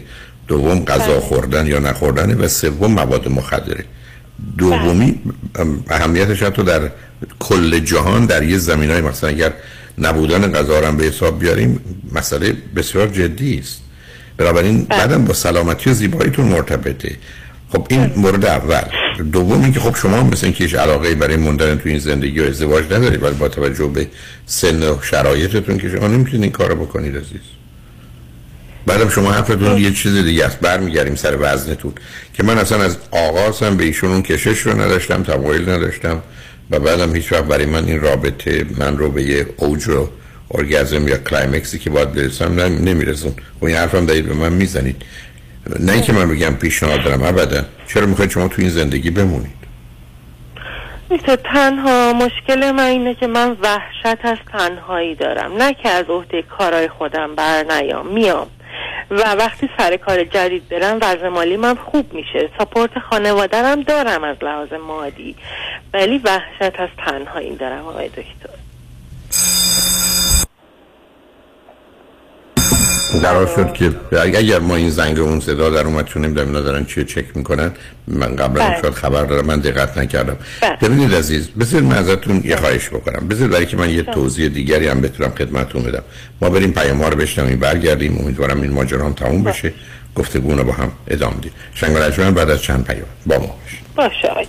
دوم غذا خوردن یا نخوردنه و سوم مواد مخدره. دومی ام، اهمیتش حتی در کل جهان در یه زمین های مثلا اگر نبودن غذا هم به حساب بیاریم مسئله بسیار جدی است. بنابراین بعدم با سلامتی و زیباییتون مرتبطه. خب این مورد اول. دوم اینکه خب شما مثل اینکه هیچ علاقه برای موندن تو این زندگی و ازدواج ندارید ولی با توجه به سن و شرایطتون که شما نمی‌تونید این کارو بکنید عزیز. بعدم شما حرفتون یه چیز دیگه است. برمیگردیم سر وزنتون. که من اصلا از آغاز هم به ایشون اون کشش رو نداشتم تمایل نداشتم و بعدم هیچ وقت برای من این رابطه من رو به یه اوج رو ارگازم یا کلایمکسی که باید برسم نم- نمیرسون. و این حرفم دارید به من می‌زنید. نه اینکه من بگم پیشنهاد دارم ابدا. چرا می‌خواید شما تو این زندگی بمونید؟ میشه تنها مشکل من اینه که من وحشت از تنهایی دارم. نه که از عهده کارهای خودم بر نیام میام. و وقتی سر کار جدید برم وضع مالی من خوب میشه. ساپورت خانوادرم دارم از لحاظ مادی. ولی وحشت از تنهایی دارم آقای دکتر. قرار شد که اگر ما این زنگ و اون صدا در اومد چون نمی‌دونم اینا دارن چی چک می‌کنن من قبلا بله. شاید خبر دارم من دقت نکردم. بله. ببینید عزیز بذارید من ازتون یه خواهش بکنم. بذارید برای که من یه توضیح دیگری هم بتونم خدمتتون بدم. ما بریم پیام ها رو بشنویم برگردیم. امیدوارم این ماجرا هم تموم بشه. گفتگو رو با هم ادامه بدیم. شنگ بعد از چند پیام. با ما باشید. باشه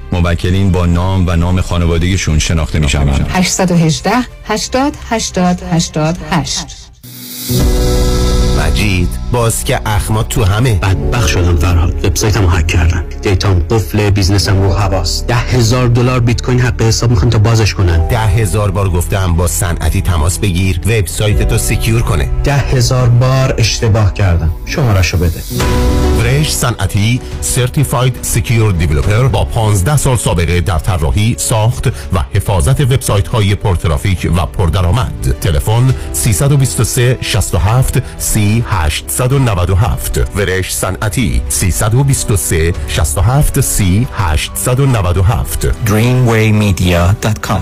موکلین با نام و نام خانوادگیشون شناخته می شوند 818 80 80 88 مجید باز که اخما تو همه. بدبخ شدم فرهاد. وبسایتمو هک کردن. data م قفل business م رو هواس. ده هزار دلار بیت کوین حق حساب می‌خوان تا بازش کنن. ده هزار بار گفتم با صنعتی تماس بگیر. وبسایت تو secure کنه. ده هزار بار اشتباه کردم. شمارشو بده. فرش صنعتی certified secure developer با 15 سال سابقه در طراحی ساخت و حفاظت وبسایت های پرترافیک و پردرآمد. تلفن 323 67 30 897 ورش صنعتی 323 67 30 897 dreamwaymedia.com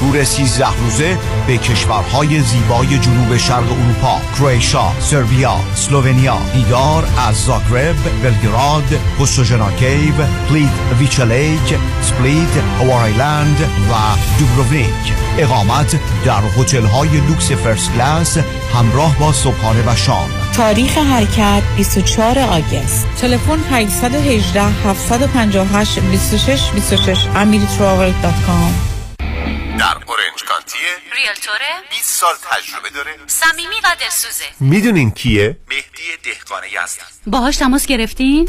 تور 13 روزه به کشورهای زیبای جنوب شرق اروپا کرواتیا، سربیا، اسلوونیا دیدار از زاگرب، بلگراد، پوستوژنا کیو، پلیتویچ lake، سپلیت، هوار island و دوبروونیک اقامت در هتل های لوکس first class همراه با صبحانه و شام. تاریخ حرکت 24 August. تلفن 818 758 26 26 amiritravel.com در اورنج کانتیه realtor ه 20 سال تجربه داره صمیمی و دلسوزه می‌دونین کیه؟ مهدی دهقان یزدی باهاش تماس گرفتین؟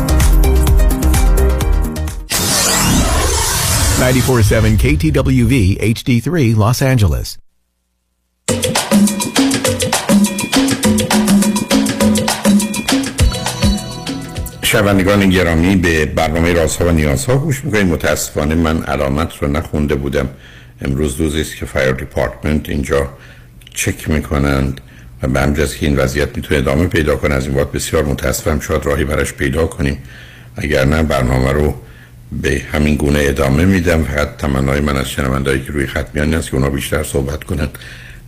947 KTWV HD3 Los Angeles. شنوندگان گرامی به برنامه رازها و نیازها گوش می‌کنید متاسفانه من علامت رو نخونده بودم. امروز روزی است که fire department اینجا چک می‌کنند و به همجاز که این وضعیت می‌تونه ادامه پیدا کنه از این وقت بسیار متاسفم. شاید راهی براش پیدا کنیم. اگر نه برنامه رو به همین گونه ادامه میدم. فقط تمنای من از شنوندهایی که روی خط میان است که اونا بیشتر صحبت کنن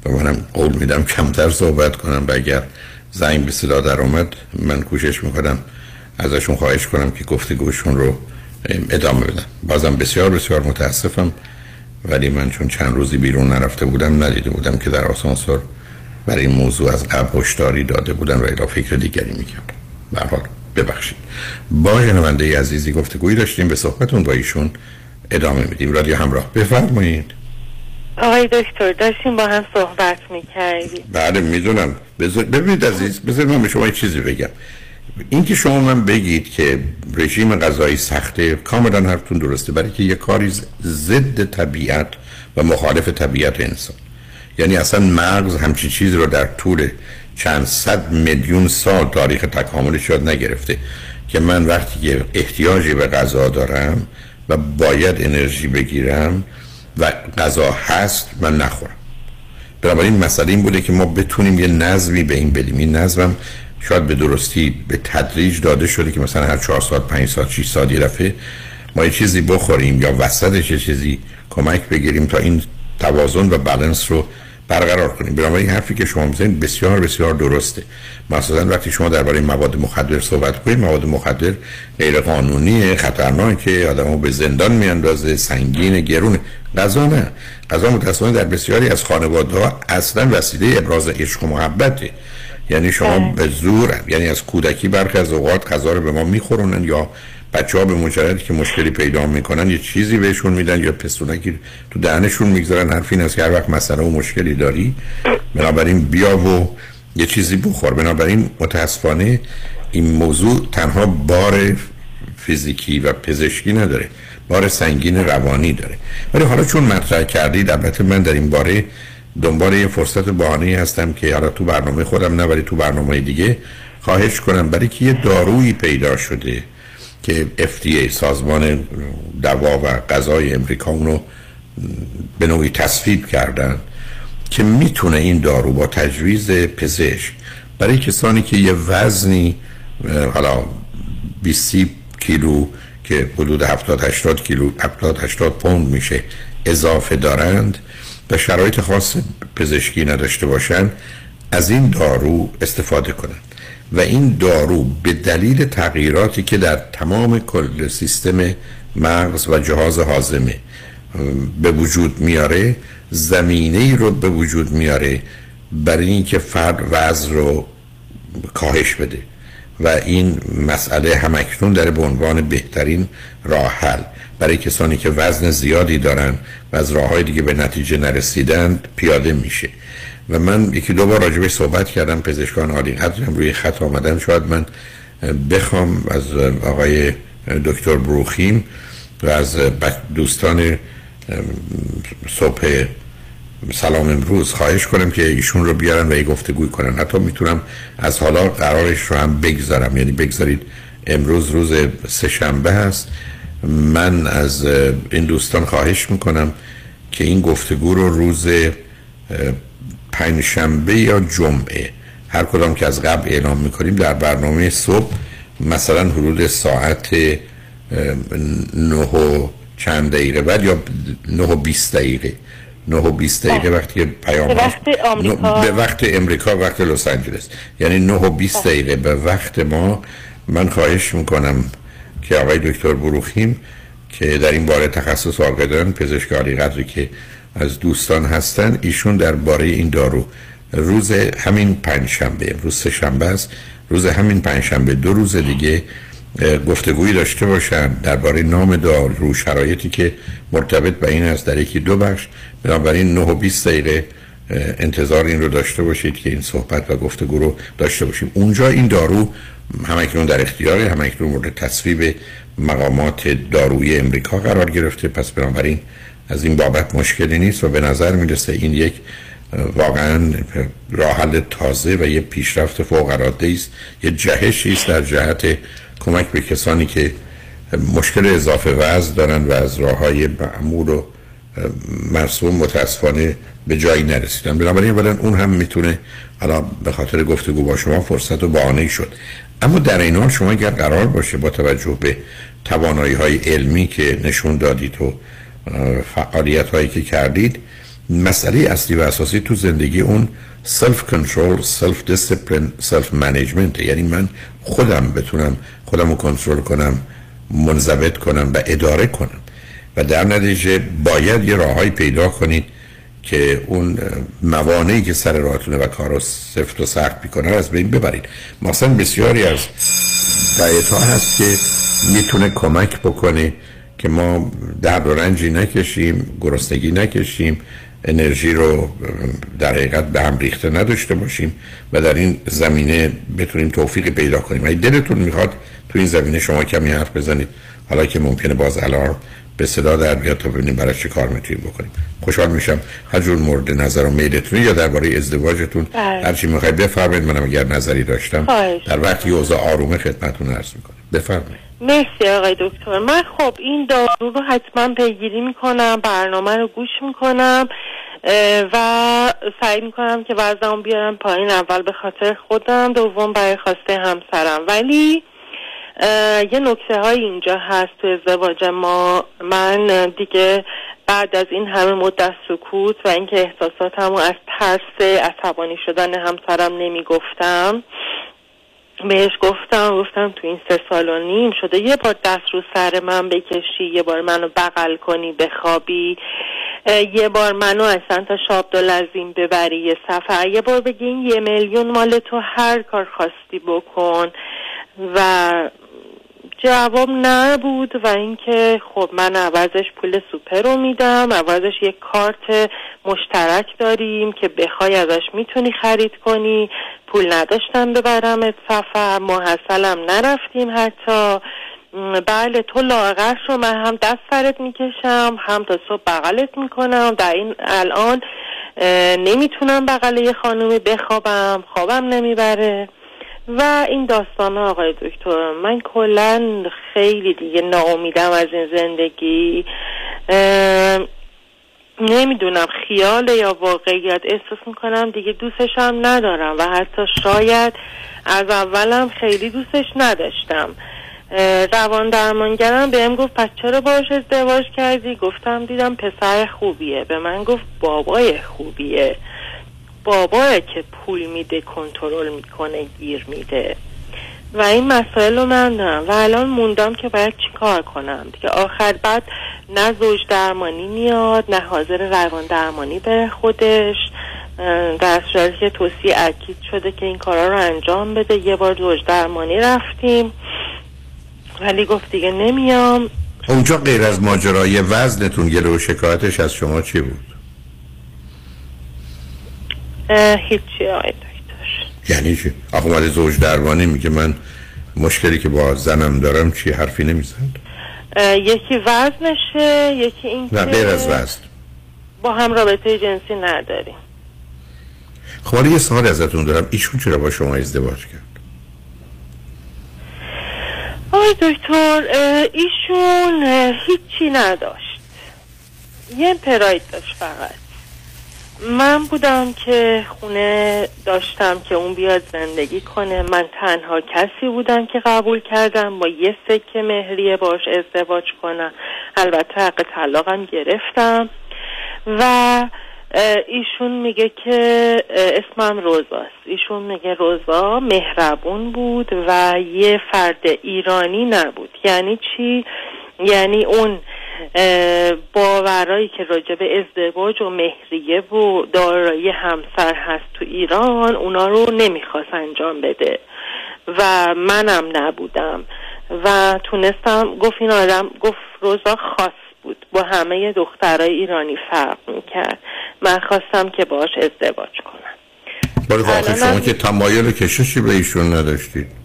و منم قول میدم کمتر صحبت کنم و اگر زنگ به صدا در اومد من کوشش می‌کنم ازشون خواهش کنم که گفتگوشون رو ادامه بدم بازم بسیار بسیار متاسفم ولی من چون چند روزی بیرون نرفته بودم ندیده بودم که در آسانسور برای این موضوع از قبل هشداری داده بودن و الا فکر دیگری می‌کردم. به ببخشید. با شنونده عزیزی گفتگویی داشتیم به صحبتون با ایشون ادامه میدیم. رادیو همراه. بفرمایید. آقای دکتر داشتیم با هم صحبت می‌کردیم. بله می‌دونم. ببینید عزیز بذارید من به شما یه چیزی بگم. اینکه شما من بگید که رژیم غذایی سخته کاملا حرفتون درسته برای که یه کاری ضد طبیعت و مخالف طبیعت انسان. یعنی اصلا مغز همچین چیز رو در طول چند صد میلیون سال تاریخ تکاملش یاد نگرفته که من وقتی که احتیاجی به غذا دارم و باید انرژی بگیرم و غذا هست من نخورم. بنابراین مسئله این بوده که ما بتونیم یه نظمی به این بدیم. این نظمم شاید به درستی به تدریج داده شده که مثلا هر چهار ساعت پنج ساعت 6 ساعت یه دفعه ما یه چیزی بخوریم یا وسطش یه چیزی کمک بگیریم تا این توازن و بالانس رو برقرار کنیم. بنابراین حرفی که شما می‌زنید بسیار بسیار درسته. مثلا وقتی شما درباره مواد مخدر صحبت کنید مواد مخدر غیر قانونی خطرناکه آدمو به زندان میاندازه سنگین گرونه. غذا نه. غذا متأسفانه در بسیاری از خانواده ها اصلا وسیله ابراز عشق و محبته. یعنی شما به زور یعنی از کودکی برخی از اوقات غذا رو به ما میخورونن یا بچه ها به مجردی که مشکلی پیدا می‌کنن یه چیزی بهشون میدن یا پستونکی تو دهنشون می‌گذارن حرف این است که هر وقت مسئله و مشکلی داری بنابراین بیا و یه چیزی بخور. بنابراین متاسفانه این موضوع تنها بار فیزیکی و پزشکی نداره بار سنگین روانی داره. ولی حالا چون مطرح کردید البته من در این باره دنبال یه فرصت بهانه هستم که حالا تو برنامه خودم نه ولی تو برنامه دیگه خواهش کنم. برای که یه دارویی پیدا شده که FDA سازمان دوا و غذای امریکا اونو به نوعی تصویب کردن که می‌تونه این دارو با تجویز پزشک برای کسانی که یه وزنی حالا 20 کیلو که حدود 70 80 کیلو 70 80 پوند میشه اضافه دارند و شرایط خاص پزشکی نداشته باشند از این دارو استفاده کنند. و این دارو به دلیل تغییراتی که در تمام کل سیستم مغز و جهاز هاضمه به وجود میاره زمینه ای رو به وجود میاره برای اینکه فرد وزن رو کاهش بده و این مسئله همکنون در به عنوان بهترین راه حل. برای کسانی که وزن زیادی دارن و از راه های دیگه به نتیجه نرسیدند پیاده میشه. و من یکی دو بار راجبش صحبت کردم پزشکان عالی. قدرم روی خط آمدن. شاید من بخوام از آقای دکتر بروخیم و از دوستان صبح سلام امروز خواهش کنم که ایشون رو بیارن و یه گفتگوی کنن. حتی می‌تونم از حالا قرارش رو هم بگذارم. یعنی بگذارید امروز روز سهشنبه هست. من از این دوستان خواهش می‌کنم که این گفتگو رو روز پنجشنبه یا جمعه. هر کدام که از قبل اعلام می‌کنیم در برنامه صبح مثلا حدود ساعت نه و چند دقیقه. بعد یا نه و بیست دقیقه. نه و بیست دقیقه وقتی پیام به وقت آمریکا. به وقت امریکا وقت لس آنجلس. یعنی نه و بیست دقیقه. به وقت ما من خواهش می‌کنم که آقای دکتر بروخیم که در این باره تخصص واقع دارن پزشک قدری که از دوستان هستن ایشون درباره این دارو. روز همین پنجشنبه روز شنبه است. روز همین پنجشنبه دو روز دیگه گفتگویی داشته باشن درباره نام دارو شرایطی که مرتبط به این است. در یکی دو بخش بنابراین 9 و 20 دقیقه انتظار این رو داشته باشید که این صحبت و گفتگو رو داشته باشیم. اونجا این دارو همکنون در اختیار همکنون مورد تصویب مقامات داروی امریکا قرار گرفته. پس بنابراین از این بابت مشکلی نیست و به نظر می‌رسه این یک واقعا راه حل تازه و یه پیشرفت فوق العاده است. یه جهشی است در جهت کمک به کسانی که مشکل اضافه وزن دارن و از راه های معمول و مرسوم متاسفانه به جایی نرسیدن. بنابراین اولا اون هم می‌تونه حالا به خاطر گفتگو با شما فرصت و بهانه شد. اما در این حال شما اگر قرار باشه با توجه به توانایی های علمی که نشون دادید و فعالیت هایی که کردید مسئله اصلی و اساسی تو زندگی اون self control self discipline self management یعنی من خودم بتونم خودم رو کنترل کنم منضبط کنم و اداره کنم. و در نتیجه باید یه راههایی پیدا کنید که اون موانعی که سر راهتونه و کار سفت و سخت می‌کنه از بین ببرید. مثلا بسیاری از دایت هست که می‌تونه کمک بکنه که ما درد و رنجی نکشیم گرسنگی نکشیم انرژی رو در حقیقت به هم ریخته نداشته باشیم و در این زمینه بتونیم توفیق پیدا کنیم. اگه دلتون می‌خواد تو این زمینه شما کمی حرف بزنید. حالا که ممکنه باز الارم به صدا در بیاد تا ببینیم برای چه کار می‌تونیم بکنیم. خوشحال میشم هر جور مورد نظر و میلتون یا درباره ازدواجتون بله. هر چی می‌خواید بفرمایید منم اگر نظری داشتم خواهش. در وقتی اوضاع آرومه خدمتتون عرض می‌کنم. بفرمایید. مرسی آقای دکتر. من خب این دارو رو حتما پیگیری می‌کنم برنامه رو گوش می‌کنم و سعی می‌کنم که وزنم بیارم پایین. اول به خاطر خودم دوم برای خواسته همسرم. ولی یه نکته های اینجا هست تو ازدواج ما. من دیگه بعد از این همه مدت سکوت و اینکه احساساتمو از ترس عصبانی شدن همسرم نمی‌گفتم بهش گفتم گفتم تو این سه سال و نیم شده یه بار دست رو سر من بکشی یه بار منو بغل کنی بخوابی. یه بار منو اصلا تا شاب لازیم ببری یه سفر. یه بار بگی این یه میلیون مال تو هر کار خواستی بکن. و جواب نبود و اینکه خب من عوضش پول سوپر رو میدم عوضش یک کارت مشترک داریم که بخوای ازش می‌تونی خرید کنی. پول نداشتم ببرمت سفر محصلم نرفتیم حتی. بله تو لاغر شو من هم دست سرت می‌کشم هم تا صبح بغلت می‌کنم. در این الان نمی‌تونم بغل یه خانومی بخوابم خوابم نمی‌بره. و این داستان آقای دکتر من کلا خیلی دیگه ناامیدم از این زندگی. نمی‌دونم خیال یا واقعیت احساس می‌کنم دیگه دوستش هم ندارم و حتی شاید از اولم خیلی دوستش نداشتم. روان درمانگرم بهم گفت پس چرا باش ازدواج کردی؟ گفتم دیدم پسر خوبیه. به من گفت بابای خوبیه. باباه که پول میده کنترل می‌کنه گیر میده. و این مسائل رو من دارم. و الان موندم که باید چی کار کنم؟ دیگه آخر بعد نه زوج درمانی میاد نه حاضر روان درمانی بره خودش. در صورتی که توصیه اکید شده که این کارا رو انجام بده. یه بار زوج درمانی رفتیم. ولی گفت دیگه نمیام. اونجا غیر از ماجرای وزنتون گله و شکایتش از شما چی بود؟ هیچی آقای دکتر. یعنی چی؟ آخه اومده زوج درمانی میگه من مشکلی که با زنم دارم چی حرفی نمی‌زد یکی وزنشه یکی این نه غیر از وزن. با هم رابطه جنسی نداریم. خب یه سوال ازتون دارم. ایشون چرا با شما ازدواج کرد؟ آقای دکتر ایشون هیچی نداشت. یه پراید داشت فقط. من بودم که خونه داشتم که اون بیاد زندگی کنه. من تنها کسی بودم که قبول کردم با یه سکه مهریه باش ازدواج کنم. البته حق طلاقم گرفتم. و ایشون میگه که اسمم روزاست. ایشون میگه روزا مهربون بود و یه فرد ایرانی نبود. یعنی چی؟ یعنی اون باورایی که راجع به ازدواج و مهریه و دارایی همسر هست تو ایران اونا رو نمی‌خواست انجام بده. و منم نبودم. و تونستم گفت این آدم گفت روزا خاص بود. با همه دخترای ایرانی فرق می‌کرد. من خواستم که باش ازدواج کنم. الانم- شما که تمایل کششی به ایشون نداشتید.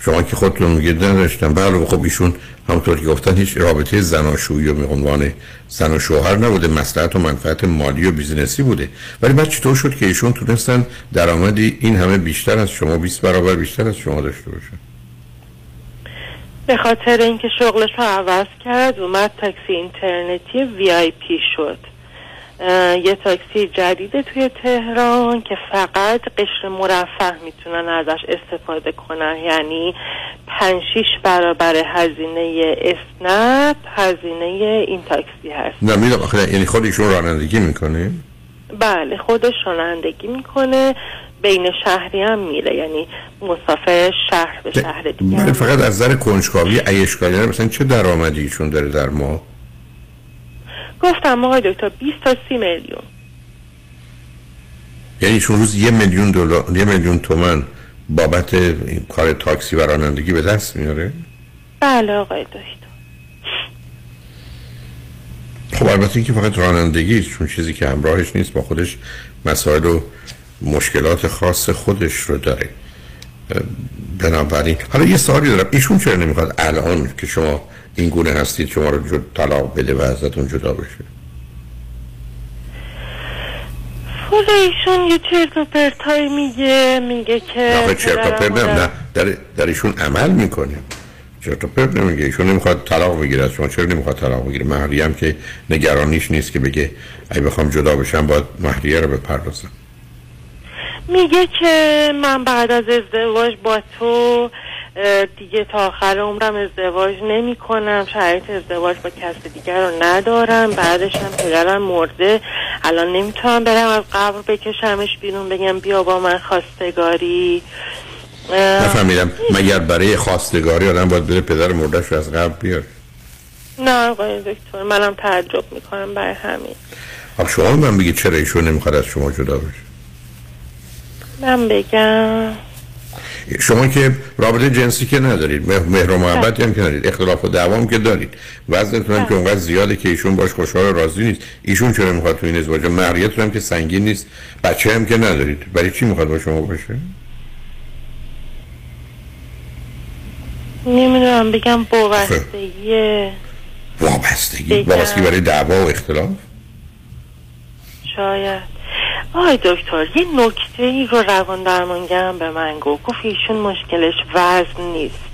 شما که خودتون میگید نداشتم. بله خب ایشون همونطور که گفتن هیچ رابطه زناشویی و به عنوان زن و شوهر نبوده مصلحت و منفعت مالی و business ی بوده. ولی بعد چطور شد که ایشون تونستن درآمدی این همه بیشتر از شما 20 برابر بیشتر از شما داشته باشن به خاطر اینکه شغلش رو عوض کرد اومد تاکسی اینترنتی VIP شد. یه تاکسی جدیده توی تهران که فقط قشر مرفه می‌تونن ازش استفاده کنن. یعنی پنج شیش برابر هزینه اسنپ هزینه این تاکسی هست. نه می‌دونم. آخه یعنی خود ایشون رانندگی می‌کنه؟ بله خودش رانندگی می‌کنه. بین شهری هم میره. یعنی مسافر شهر به شهر دیگه فقط از نظر کنجکاوی عیشکاری مثلا چه درآمدی ایشون داره در ماه؟ گفتم آقای دکتر 20 تا 30 میلیون. یعنی ایشون روز یه میلیون دلار یه میلیون تومن بابت این کار تاکسی و رانندگی به دست میاره؟ بله آقای دکتر. خب البته اینکه فقط رانندگی چون چیزی که همراهش نیست با خودش مسائل و مشکلات خاص خودش رو داره. بنابراین حالا یه سوالی دارم. ایشون چرا نمی‌خواد الان که شما این گونه هستید شما رو جد طلاق بده و ازتون جدا بشه. خود ایشون یه چرت و پرتایی میگه میگه که آخه چرت و پرت نه نه در, در ایشون عمل می‌کنه. چرت و پرت نمیگه ایشون نمی‌خواد طلاق بگیره از شما چرا نمی‌خواد طلاق بگیره؟ مهریه هم که نگرانیش نیست که بگه اگه بخوام جدا بشم باید مهریه رو بپردازم. میگه که من بعد از ازدواج با تو دیگه تا آخر عمرم ازدواج نمی کنم شرایط ازدواج با کس دیگر رو ندارم. بعدش هم پدرم مرده. الان نمی‌تونم برم از قبر بکشمش بیرون. بگم بیا با من خواستگاری. نفهمیدم. مگر برای خواستگاری آدم باید بره پدر مردش رو از قبل بیار نه آقای دکتر منم تعجب می‌کنم بر همین. خب شما من بگید چرا ایشون نمی‌خواد از شما جدا بشه؟ من بگم. شما که رابطه جنسی که ندارید مه- مهر و محبتی هم که ندارید اختلاف و دعوام که دارید. وزنتون هم که اونقدر زیاده که ایشون باش خوشحال و راضی نیست. ایشون چرا می‌خواد تو این ازدواج؟ مهریتون هم که سنگین نیست. بچه هم که ندارید. برای چی می‌خواد با شما باشه؟ نمی‌دونم بگم وابستگی وابستگی. وابستگی برای دعوا و اختلاف؟ شاید. آقای دکتر یه نکته ای رو روان درمانگرم به من گفت. گفت ایشون مشکلش وزن نیست.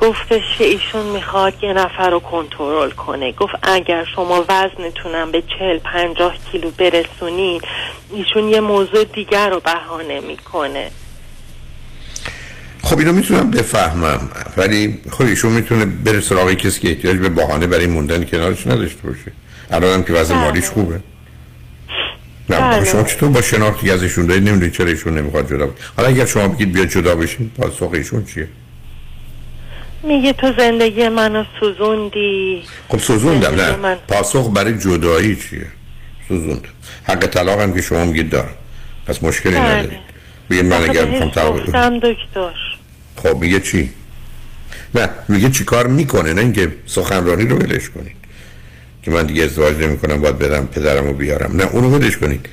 گفتش که ایشون می‌خواد یه نفر رو کنترل کنه. گفت اگر شما وزنتونم به چل پنجاه کیلو برسونین ایشون یه موضوع دیگر رو بهانه می‌کنه. خب اینو می‌تونم بفهمم. ولی خب ایشون می‌تونه بره سراغ کسی که احتیاج به بهانه برای موندن کنارش نداشته باشه. الان هم که بله. مالیش خوبه. نه بله. شما چطور با شناختی از ایشون دارید نمی‌دونید چرا ایشون نمی‌خواد جدا بشه. حالا اگر شما بگید بیا جدا بشین پاسخ ایشون چیه؟ میگه تو زندگی منو سوزوندی. خب سوزوندم نه. من. پاسخ برای جدایی چیه؟ سوزوندم. حق طلاق هم که شما میگید دارم. پس مشکلی بله. ندارید. بگید من اگر می‌خوام طلاق دکتر. خب میگه چی؟ نه میگه چی کار می‌کنه؟ نه اینکه سخنرانی رو ولش کنید. که من دیگه ازدواج نمی کنم باید بدم پدرم رو بیارم. نه اونو ولش کنید.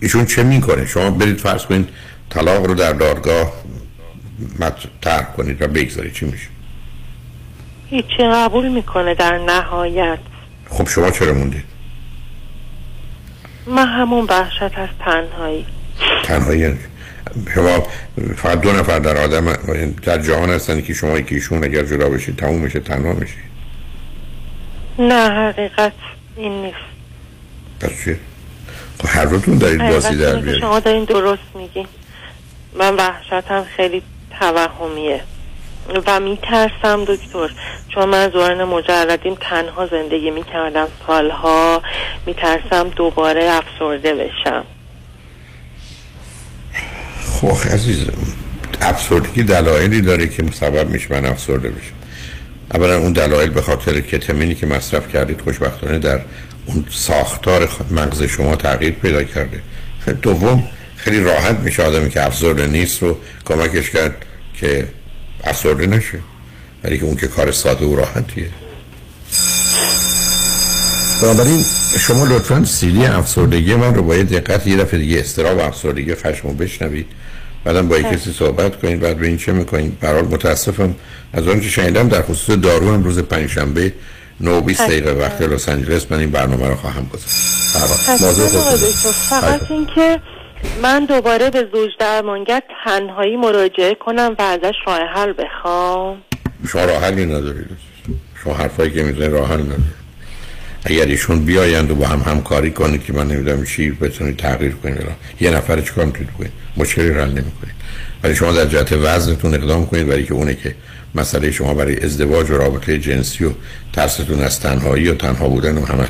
ایشون چه می‌کنه؟ شما برید فرض کنید طلاق رو در دادگاه مطرح کنید و بگذارید. چی میشه؟ هیچی قبول می‌کنه در نهایت. خب شما چرا موندید؟ من همون وحشت از تنهایی. تنهایی یعنی شما فقط دو نفر در آدم در جهان هستن که شما که ایشون اگر جدا بشید تموم میشه تنها میشید. نه حقیقت این نیست. پس چیه خب هر روتون دارید بازی در بیارید. شما دارین درست میگین. من وحشتم خیلی توهمیه. و میترسم دکتر چون من زورن مجردیم تنها زندگی می‌کردم. سالها میترسم دوباره افسرده بشم. خب عزیزم افسردگی دلایلی داره که سبب میشه من افسرده بشم. اولا اون دلایل به خاطر کتامینی که مصرف کردید خوشبختانه در اون ساختار مغز شما تغییر پیدا کرده. دوم خیلی راحت میشه آدمی که افسرده نیست رو کمکش کرد که افسرده نشه ولی که اون که کار ساده و راحتیه. بنابراین شما لطفا سیدی افسردگی من رو با یه دقت یه دفعه دیگه استراب و افسردگی خشم رو بشنوید. بعدم با یه کسی صحبت کنید بعد به این چه می‌کنید؟ برحال متاسفم. از آنچه شنیدم در خصوص دارو هم روز پنجشنبه 9 20 دقیقه وقت لس آنجلس من این برنامه رو خواهم گذاشت. موضوع خودتون. دکتر. فقط اینکه من دوباره به زوج درمانگر تنهایی مراجعه کنم و ازش راه حل بخوام. شما راه حلی ندارید. شما حرفایی که می‌زنید راه حل ندارید. اگر ایشون بیایند و با هم همکاری کنید که من نمی‌دونم چی بتونید تغییر کنید یه نفر چیکار می‌تونید کنید؟ مشکلی رو حل نمی‌کنید ولی شما در جهت وزنتون اقدام کنید برای که اونه که مسئله شما برای ازدواج و رابطه جنسی و ترستون از تنهایی و تنها بودن و همه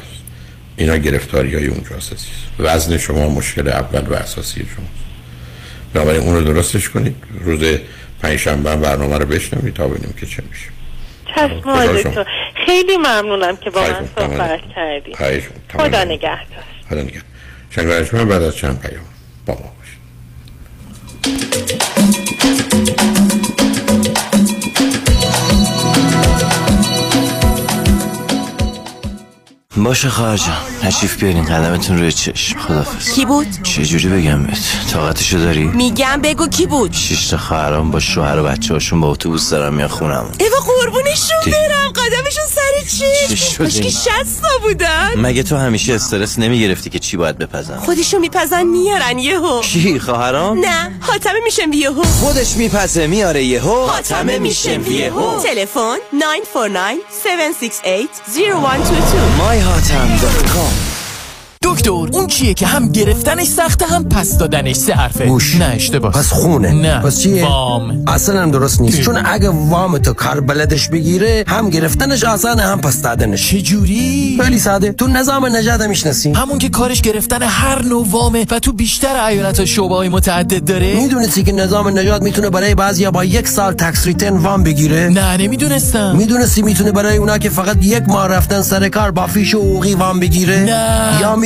اینا گرفتاری های اونجا اساسی. وزن شما مشکل اول و اساسی شماست. بنابراین اون رو درستش کنید. روز پنجشنبه برنامه رو بشنوید تا ببینیم که چه میشه. چشم شما. خیلی ممنونم که با من. صحبت کردی. خواهش می‌کنم. خدا نگهدار. خدا نگهدار. شنگرش من بعد از چند پیام با ما باشید. باشه خواهر جان نشیف بیارین قدمتون روی چشم خدافز کی بود؟ چه جوری بگم بهت طاقتشو داری؟ میگم بگو کی بود؟ شش تا خواهرام با شوهر و بچه هاشون با اتوبوس دارم میان خونم ایوا قربونشون برم قدمشون چی؟ کاشکی شستا بودن مگه تو همیشه استرس نمی‌گرفتی که چی باید بپزم خودشون میپزن میارن یهو. کی خواهرام؟ نه حاتمه میشم یهو. خودش میپزه میاره یهو. حاتمه میشم یهو. تلفن 949 768 0122 myhatam.com دکتر اون چیه که هم گرفتنش سخته هم پس دادنش سه حرفه. گوش نه اشتباه. پس خونه. نه پس چیه؟ وام. اصلا هم درست نیست. اه. چون اگه وام تو کار بلدش بگیره هم گرفتنش آسانه هم پس دادنش. چجوری؟ خیلی ساده. تو نظام نجات می‌شناسی. همون که کارش گرفتن هر نوع وامه و تو بیشتر ایالت شعبه های متعدد داره؟ می‌دونستی که نظام نجات می‌تونه برای بعضیا با یک سال تکس ریتن وام بگیره؟ نه نمی‌دونستم. می‌دونستی می‌تونه برای اونا که فقط یک ماه رفتن سر کار با فیش و حقوقی وام بگیره؟ نه. یا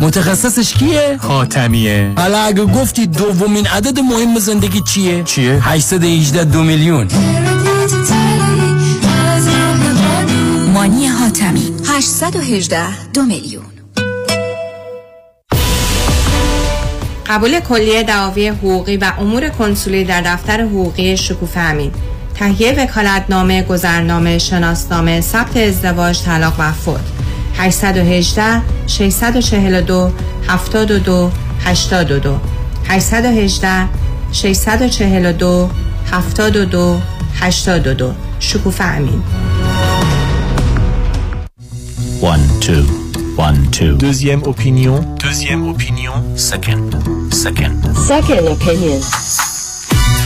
متخصصش کیه؟ حاتمیه حالا اگه گفتی دومین عدد مهم زندگی چیه؟ چیه؟ 818 دو میلیون. مانی حاتمی 818 دو میلیون. قبول کلیه دعاوی حقوقی و امور کنسولی در دفتر حقوقی شکوفه امین. تهیه وکالتنامه گذرنامه شناسنامه ثبت ازدواج طلاق و فوت. 818 642 72 82 818 642 72 82 شکوفه امین One, two, one, two. Deuxième opinion. Deuxième opinion. Second, second. Second opinion.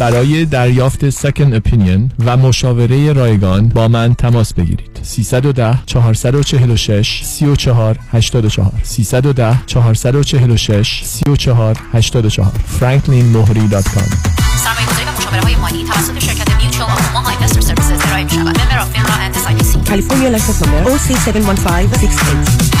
برای دریافت Second Opinion و مشاوره رایگان با من تماس بگیرید 310 446 34 84 310 446 34 84 franklinmohri.com سرمایه‌گذاری و مشاوره های مالی توسط شرکت Mutual of Omaha Investor Services ارائه می شود. Member of FINRA and SIPC. California license number OC71568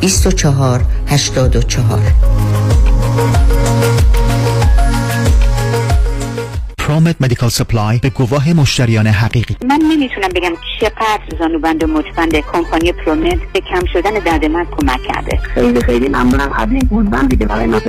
24 84 ProMed Medical Supply به گواه مشتریان حقیقی. من نمی‌تونم بگم چقدر زانوبند و مچبند کمپانی ProMed به کم شدن درد من کمک کرده. خیلی خیلی ممنونم. از این گلبند دیگه برای ما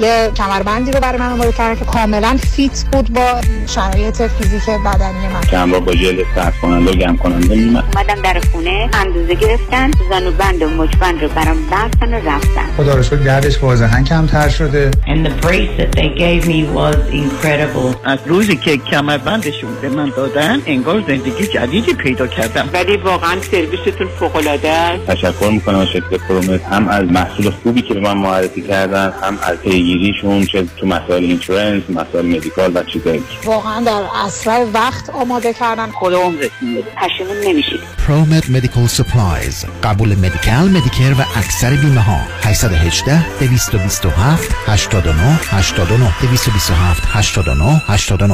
یه کمربندی رو برای من آماده کردن که کاملا fit بود با شرایط فیزیک بدنی من. همراه با ژل سرد کننده و گرم کننده اومدم در خونه اندازه گرفتن زانوبند و مچبند رو برام بستن و رفتن. خدا رو شکر دردش واضحا کمتر شده. And the brace that they gave me was incredible. از روزی که کمربندشون به من دادن انگار زندگی جدیدی پیدا کردم. ولی واقعا سرویستون فوق العاده است. تشکر می‌کنم از شرکت پرومت هم از محصول خوبی که به من معرفی کردن هم از پیگیریشون چه تو مسائل insurance مسائل medical و چیزایی. واقعا در اسرع وقت آماده کردن. تو عمرتون پشیمون نمیشید. ProMed Medical Supplies قبول Medi-Cal Medicare و اکثر بیمه ها 818 227 89 89 227 89 89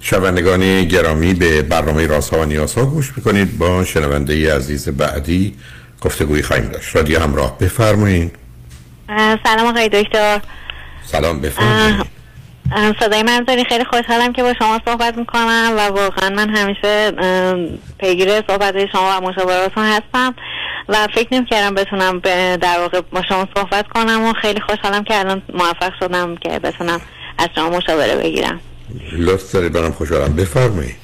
شنوندگان گرامی به برنامه رازها و نیازها گوش می‌کنید. با شنونده ای عزیز بعدی گفتگوی خواهیم داشت. رادیو همراه بفرمایید سلام آقای دکتر. سلام بفرمایید صدای من داری خیلی خوشحالم که با شما صحبت می‌کنم و واقعا من همیشه پیگیر صحبت شما و مشاوراتون هستم و فکر نمی کردم بتونم در واقع با شما صحبت کنم و خیلی خوشحالم که الان موفق شدم که بتونم از شما مشاوره بگیرم. لطف دارید برام خوشحالم. بفرمایید.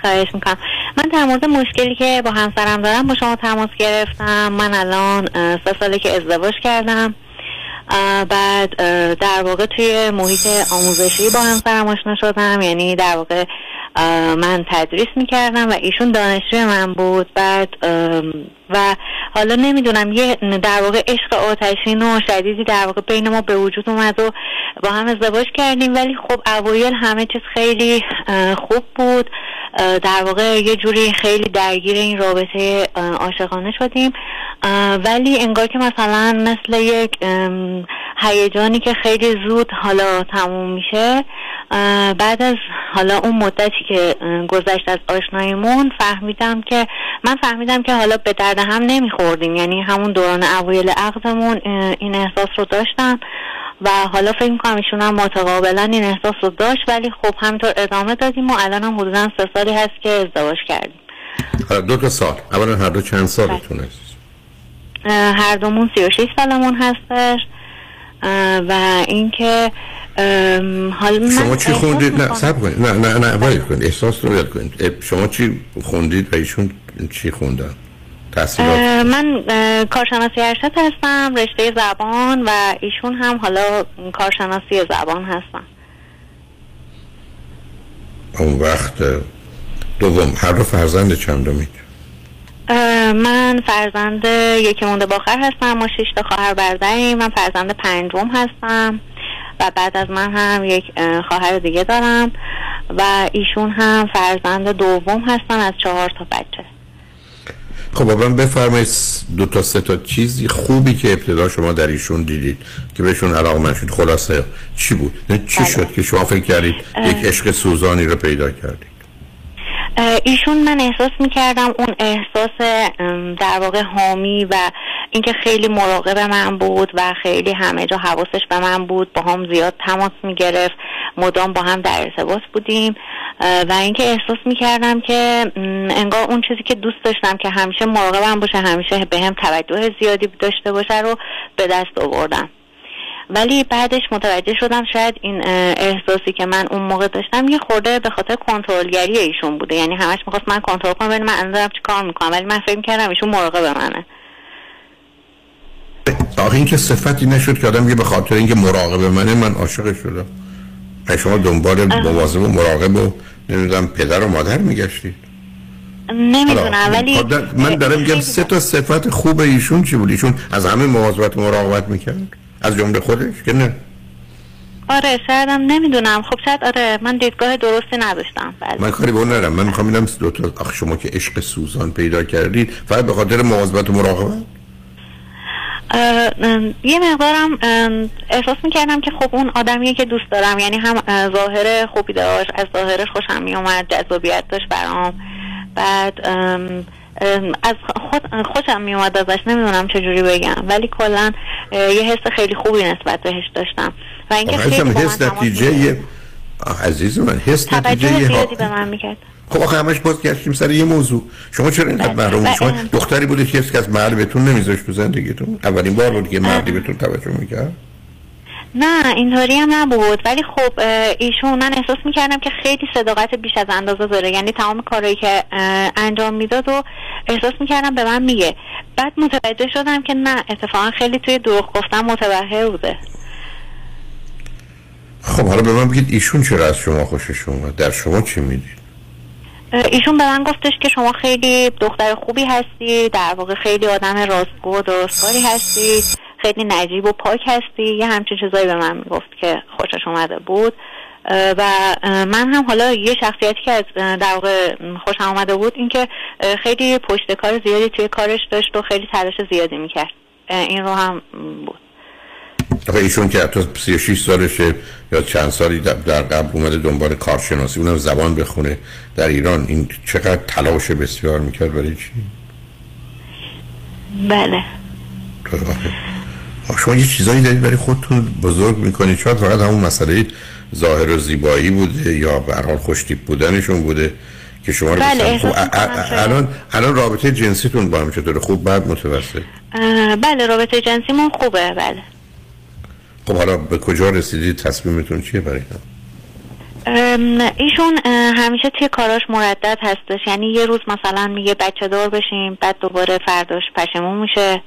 خواهش می‌کنم. من در مورد مشکلی که با همسرم دارم با شما تماس گرفتم. من الان سه ساله که ازدواج کردم. بعد در واقع توی محیط آموزشی با همسرم آشنا شدم یعنی در واقع من تدریس می‌کردم و ایشون دانشجوی من بود. بعد و حالا نمی‌دونم یه در واقع عشق آتشین و شدیدی در واقع بین ما به وجود اومد و با هم ازدواج کردیم. ولی خب اوایل همه چیز خیلی خوب بود. در واقع یه جوری خیلی درگیر این رابطه عاشقانه شدیم. ولی انگار که مثلا مثل یک هیجانی که خیلی زود حالا تموم میشه بعد از حالا اون مدتی که گذشت از آشناییمون فهمیدم که من فهمیدم که حالا به درد هم نمیخوردیم. یعنی همون دوران اوایل عقدمون این احساس رو داشتم. و حالا فکر می‌کنم ایشون هم متقابلا این احساس رو داشت ولی خب همینطور ادامه دادیم و الان هم حدودا سه سالی هست که ازدواج کردیم. دو تا سال. اولا هر دو چند سالتون است هر دومون سی و شیش سالمون هستش. و اینکه حال شما چی خوندید؟ نه سب کنید. نه نه نه کنید. احساس رو کنید. شما چی خوندید و ایشون چی خوندن؟ تحصیلات. من کارشناسی ارشد هستم رشته زبان و ایشون هم حالا کارشناسی زبان هستم اون وقت دوم هر دو فرزند چندمید من فرزند یکی مونده باخر هستم ما شش تا خواهر برادریم من فرزند پنجم هستم و بعد از من هم یک خواهر دیگه دارم و ایشون هم فرزند دوم هستن از چهار تا بچه. خب من بفرمایید دو تا سه تا چیزی خوبی که ابتدا شما در ایشون دیدید که بهشون علاقه من شد. خلاصه چی بود؟ چی بله. شد که شما فکر کردید یک عشق سوزانی رو پیدا کردید؟ ایشون من احساس می‌کردم اون احساس در واقع حامی و اینکه خیلی مراقب من بود و خیلی همه جا حواسش به من بود. با هم زیاد تماس می‌گرفت. مدام با هم در ارتباط بودیم. و اینکه احساس می‌کردم که انگار اون چیزی که دوست داشتم که همیشه مراقبم باشه همیشه به هم توجه زیادی داشته باشه رو به دست آوردم. ولی بعدش متوجه شدم شاید این احساسی که من اون موقع داشتم یه خورده به خاطر کنترلگری ایشون بوده. یعنی همش می‌خواست من کنترل کنم ولی من الان دارم چی کار می‌کنم؟ ولی من فکر کردم ایشون مراقب منه. آخه این که صفتی نشد که آدم یه به خاطر اینکه مراقب منه من عاشق شدم. شما دنبال مواظب و مراقب و نمی‌دونم پدر و مادر میگشتید. نمی‌دونم ولی من دارم میگم سه تا صفت خوب ایشون چی بود؟ ایشون از همه مواظبت و مراقبت می‌کرد؟ از جمله خودش که نه. آره شایدم نمی‌دونم. خب شاید آره من دیدگاه درستی نداشتم بله من کاری به اون ندارم. من می‌خوام ببینم دو تا آخه شما که عشق سوزان پیدا کردید فقط به خاطر مواظبت و مراقبت؟ یه مقدارم احساس می‌کردم که خب اون آدمیه که دوست دارم یعنی هم ظاهر خوبی داشت از ظاهرش خوشم میومد جذابیت داشت برام. بعد از خود خوشم میومد ازش نمی‌دونم چجوری بگم. ولی کلا یه حس خیلی خوبی نسبت بهش داشتم. و اینکه خیلی حس نتیجه عزیز من حس نتیجه زیادی به من می‌کرد. خب آخه همش باز گشتیم سر یه موضوع. شما چرا اینقدر محروم شما دختری بودید که از مرد بهتون نمیذاشت تو زندگیتون. اولین بار بود که مردی بهتون توجه می‌کرد؟ نه اینطوری هم نبود. ولی خب ایشون من احساس می‌کردم که خیلی صداقت بیش از اندازه داره. یعنی تمام کارهایی که انجام می‌داد و احساس می‌کردم به من میگه. بعد متوجه شدم که نه اتفاقا خیلی توی دروغ گفتن متبهر بوده. خب حالا به من بگید ایشون چرا از شما خوشش اومد؟ در شما چی می‌دید؟ ایشون به من گفتش که شما خیلی دختر خوبی هستی در واقع خیلی آدم راستگو و درستکاری هستی خیلی نجیب و پاک هستی. یه همچین چیزایی به من می‌گفت که خوشش اومده بود. و من هم حالا یه شخصیتی که از در واقع خوشم اومده بود اینکه خیلی پشت کار زیادی توی کارش داشت و خیلی تلاش زیادی می‌کرد. این رو هم بود. آخه ایشون که حتی 36 سالشه یا چند سالی در قبل اومده دنبال کارشناسی اونم زبان بخونه در ایران. این چقدر تلاش بسیار می‌کرد برای چی؟ بله. شما یه چیزایی دارید برای خودتون بزرگ می‌کنید. شاید فقط همون مسئله ظاهر و زیبایی بوده یا به هر حال خوشتیپ بودنشون بوده که شما رو بله، خب،. الان الان رابطه جنسیتون با هم چطوره؟ خوب بعد متوسط؟ بله رابطه جنسیمون خوبه بله. خب حالا به کجا رسیدید تصمیمتون چیه برای ام، ایشون همیشه توی کاراش مردد هستش. یعنی یه روز مثلا میگه بچه دار بشیم بعد دوباره فرداش پشیمون میشه.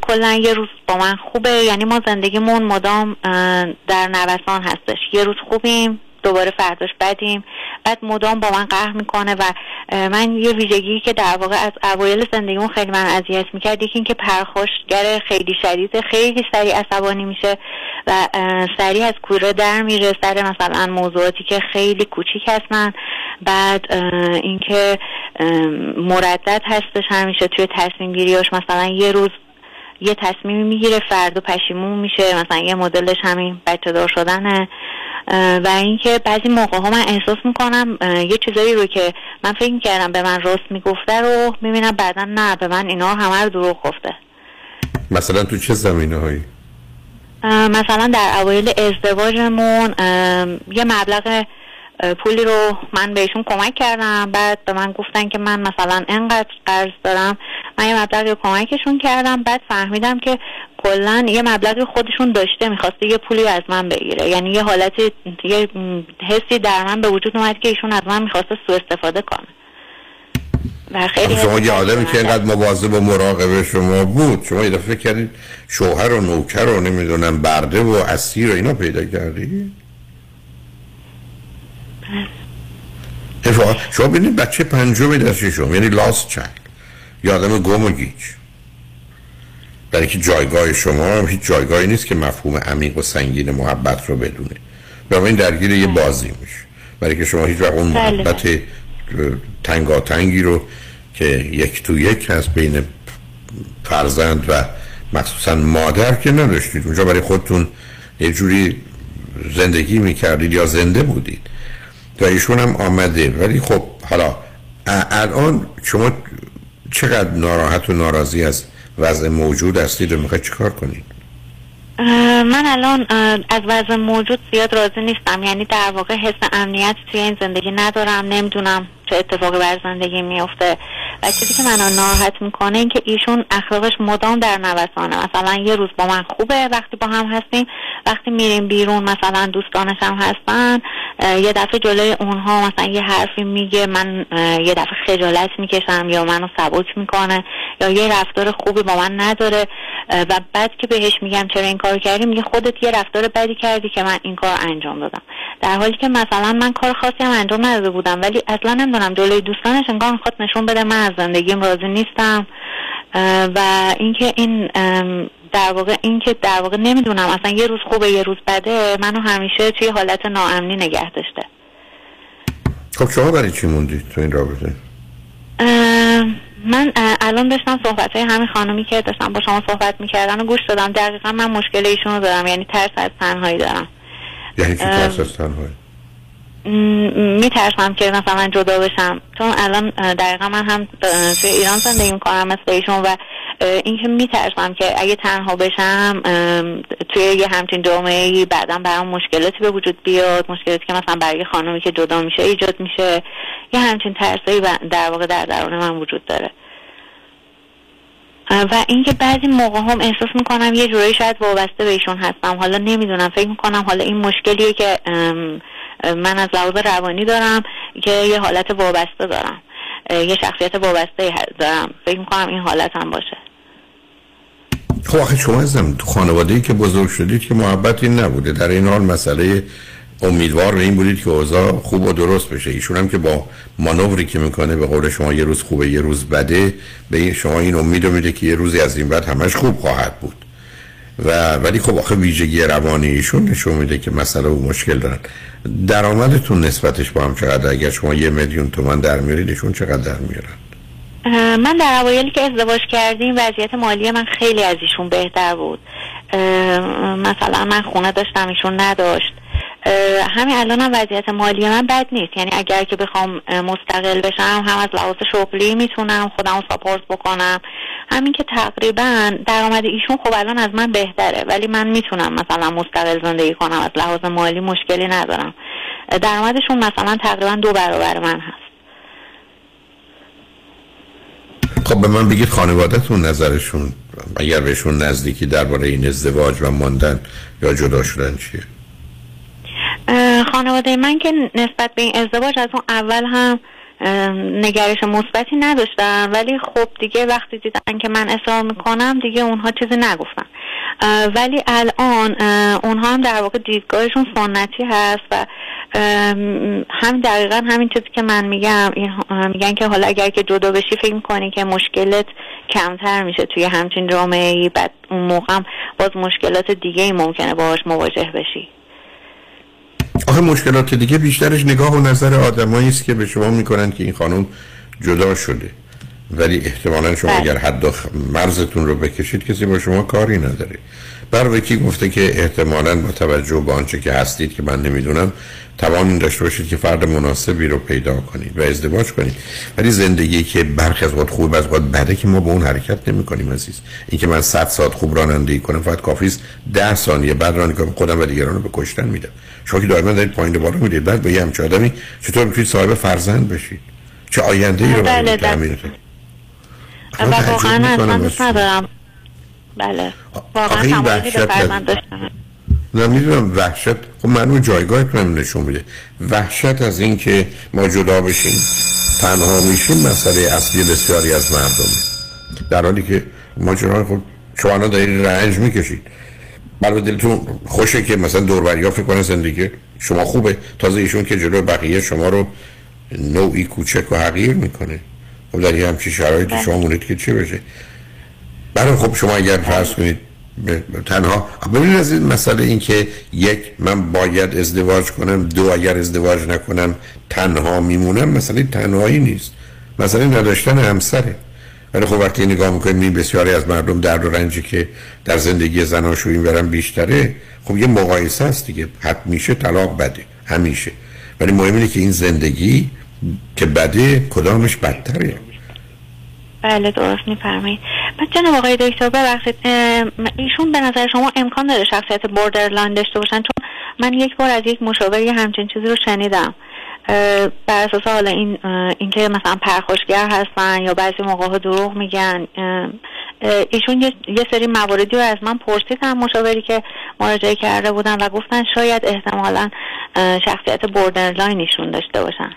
کلا یه روز با من خوبه. یعنی ما زندگیمون مدام در نوسان هستش. یه روز خوبیم دوباره فرداش بدیم. بعد مدام با من قهر می‌کنه و من یه ویژگی که در واقع از اوایل زندگیمون خیلی من اذیت می‌کرد یکی اینکه پرخاشگر خیلی شدیده خیلی سریع عصبانی میشه و سریع از کوره در میره سر مثلا موضوعاتی که خیلی کوچیک هستن. بعد اینکه مردد هستش همیشه توی تصمیم گیریاش مثلا یه روز یه تصمیمی می‌گیره فردا پشیمون میشه. مثلا یه مدلش همین بچه دار شدنه. و اینکه بعضی موقع ها من احساس می‌کنم یه چیزایی رو که من فکر می‌کردم به من راست می‌گفته رو می‌بینم بعدا نه به من اینا همه رو دروغ گفته. مثلا تو چه زمینه هایی مثلا در اوایل ازدواجمون یه مبلغ پولی رو من بهشون کمک کردم بعد به من گفتن که من مثلا انقدر قرض دارم من یه مبلغی رو کمکشون کردم بعد فهمیدم که کلا یه مبلغی خودشون داشته می‌خواسته یه پولی از من بگیره. یعنی یه حالتی یه حسی در من به وجود اومد که ایشون از من می‌خواسته سوء استفاده کنه. و خیلی شما یه آدمی که اینقدر مواظب و مراقب شما بود شما یه دفعه فکر کردید شوهر و نوکر و نمی‌دونم برده و اسیر و اینا پیدا کردی؟ اتفاقا شما ببینید بچه پنجم در شما یعنی لاست چند یه آدم گم و گیج. برای که جایگاه شما هم هیچ جایگاهی نیست که مفهوم عمیق و سنگین محبت رو بدونه. بنابراین درگیر یه بازی میشه برای که شما هیچ وقت اون بله. محبت تنگاتنگی رو که یک تو یک هست بین فرزند و مخصوصا مادر که نداشتید. اونجا برای خودتون یه جوری زندگی می‌کردید یا زنده بودید. و ایشون هم آمده. ولی خب حالا الان شما چقدر ناراحت و ناراضی از وضع موجود هستید و می‌خواید چیکار کنید من الان از وضع موجود زیاد راضی نیستم. یعنی در واقع حس امنیت توی این زندگی ندارم. نمی‌دونم چه اتفاقی بر زندگی میفته و چیزی که منو ناراحت می‌کنه این که ایشون اخلاقش مدام در نوسانه. مثلا یه روز با من خوبه وقتی با هم هستیم. وقتی میریم بیرون مثلا دوستانش هم هستن. یه دفعه جلوی اونها مثلا یه حرفی میگه من یه دفعه خجالت می‌کشم یا منو سبک می‌کنه یا یه رفتار خوبی با من نداره. و بعد که بهش میگم چرا این کار کردی میگه خودت یه رفتار بدی کردی که من این کار انجام دادم. در حالی که مثلا من کار خاصی هم انجام نداده بودم ولی اصلا نمی‌دونم جلوی دوستانش انگار می‌خواد نشون بده من از زندگیم راضی نیستم. و اینکه این در واقع اینکه در واقع نمی‌دونم اصلا یه روز خوبه یه روز بده منو همیشه توی حالت ناامنی نگه داشته. خب شما برای چی موندید تو این رابطه؟ من الان داشتم صحبت های همین خانمی که داشتم با شما صحبت می‌کردن و گوش دادم. دقیقا من مشکل ایشون رو دارم یعنی ترس از تنهایی دارم. یعنی چی. ترس از تنهایی؟ میترسم که مثلا جدا بشم. چون الان دقیقا من هم توی ایران زندگی می‌کنم مثل ایشون و اینکه میترسم که اگه تنها بشم توی یه همچین جامعه بعدا برام مشکلاتی به وجود بیاد مشکلاتی که مثلا برای خانمی که جدا میشه ایجاد میشه. یه همچین ترسایی در واقع در درون من وجود داره. و اینکه بعضی موقع هم احساس می‌کنم یه جورایی شاید وابسته به ایشون هستم. حالا نمی‌دونم فکر می‌کنم حالا این مشکلیه که من از لحاظ روانی دارم که یه حالت وابسته دارم. یه شخصیت وابسته دارم. فکر می‌کنم این حالت هم باشه. خب آخه شما ازم تو خانواده که بزرگ شدید که محبتی نبوده. در این حال مسئله امیدوار این بودید که اوضاع خوب و درست بشه. ایشون هم که با مانوری که می‌کنه به قول شما یه روز خوبه یه روز بده به این شما این امید میده که یه روزی از این بعد همش خوب خواهد بود. و ولی خب آخه ویژگی روانی ایشون نشون میده که مسئله و مشکل دارن. درآمدتون نسبتش با هم چقدر اگر شما یه میلیون تومن در میارید ایشون چقدر در میارن؟ من در اوایلی که ازدواج کردیم وضعیت مالی من خیلی از ایشون بهتر بود. مثلا من خونه داشتم ایشون نداشت. همین الان هم وضعیت مالی من بد نیست. یعنی اگر که بخوام مستقل بشم هم از لحاظ شغلی می‌تونم خودم ساپورت بکنم. همین که تقریبا درآمد ایشون خب الان از من بهتره. ولی من می‌تونم مثلا مستقل زندگی کنم از لحاظ مالی مشکلی ندارم. درآمدشون مثلا تقریبا دو برابر من هست. خب به من بگید خانوادهتون نظرشون اگر بهشون نزدیکی درباره این ازدواج و ماندن یا جدا شدن چیه؟ خانواده من که نسبت به این ازدواج از اون اول هم نگرش مثبتی نداشتن ولی خب دیگه وقتی دیدن که من اصرار می‌کنم دیگه اونها چیزی نگفتن. ولی الان اونها هم در واقع دیدگاهشون سنتی هست و هم دقیقا همین چیزی که من میگم این میگن که حالا اگر که جدا بشی فکر می‌کنی که مشکلت کمتر میشه توی همچین جامعه ای بعد اون موقع هم باز مشکلات دیگه ای ممکنه باهاش مواجه بشی. آخه مشکلات دیگه بیشترش نگاه و نظر آدمایی است که به شما می‌کنن که این خانم جدا شده. ولی احتمالا شما اگر حد مرزتون رو بکشید کسی با شما کاری نداره. برای کی گفته که احتمالا با توجه به آنچه که هستید که من نمی‌دونم توان این داشته باشید که فرد مناسبی رو پیدا کنید و ازدواج کنید. ولی زندگی که برخی از وقت خوب از وقت بده که ما به اون حرکت نمی کنیم عزیز. این که من 100 ساعت خوب رانندگی کنم فقط کافی است. 10 ثانیه بعد رانندگی کنم خودم و دیگران رو به کشتن میدم. شما که دائما دارید پایین بالا می‌دید بعد به یه همچه آدمی چطور می‌تونید صاحب فرزند بشید؟ چه آینده ای رو بله، بله. تأمین و واقعا دوست از- ندارم. بله. واقعا تمایلی به فرزند داشتم نه می‌دونم وحشت خب معلومه جایگاهتون هم نشون میده. وحشت از این که ما جدا بشیم تنها میشیم مسئله اصلی بسیاری از مردمه. در حالی که ماجرا خب شما الان دارید رنج می‌کشید. بله دلتون خوشه که مثلا دوربریا فکر کنه زندگی شما خوبه. تازه ایشون که جلو بقیه شما رو نوعی کوچک و حقیر می‌کنه. خب در یه همچی شرایطی بله. شما مونید که چی بشه؟ برای خب شما اگر فرض کنید به- به تنها ببینید از این مسئله این که یک من باید ازدواج کنم دو اگر ازدواج نکنم تنها میمونم مسئله تنهایی نیست. مسئله نداشتن همسره. ولی خب وقتی نگاه می‌کنیم این بسیاری از مردم درد و رنجی که در زندگی زناشویی برن بیشتره. خب یه مقایسه است دیگه. همیشه طلاق بده. همیشه. ولی مهم اینه که این زندگی که بده کدامش بدتره؟ بله درست میفرمایید. بعد جناب آقای دکتر ببخشید ایشون به نظر شما امکان داره شخصیت borderline داشته باشن؟ چون من یک بار از یک مشاوری همچین چیزی رو شنیدم. بر اساس حالا این اینکه مثلا پرخاشگر هستن یا بعضی موقع دروغ میگن. ایشون یه, سری مواردی رو از من پرسیدن مشاوری که مراجعه کرده بودن و گفتن شاید احتمالا شخصیت borderline ایشون داشته باشن.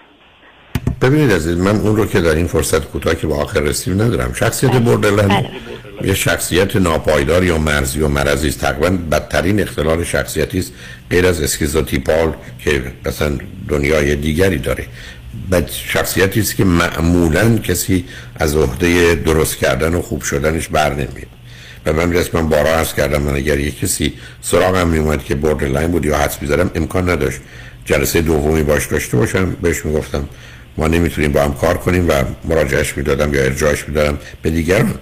ببینید عزیز من اون رو که در این فرصت کوتاه که به آخر رسیم ندارم. شخصیت borderline یه شخصیت ناپایدار یا مرزی و مرضی است. تقریبا بدترین اختلال شخصیتی است غیر از schizotypal که مثلا دنیای دیگری داره. بد شخصیتی است که معمولا کسی از عهده درست کردن و خوب شدنش بر نمیاد. و من رسما من بارها عرض کردم من اگر یک کسی سراغم میومد که borderline بود یا حدس می‌زدم امکان نداشت جلسه دومی باش داشته باشم بهش می‌گفتم ما نمی‌تونیم با هم کار کنیم و مراجعش می‌دادم یا ارجاعش می‌دادم به دیگران.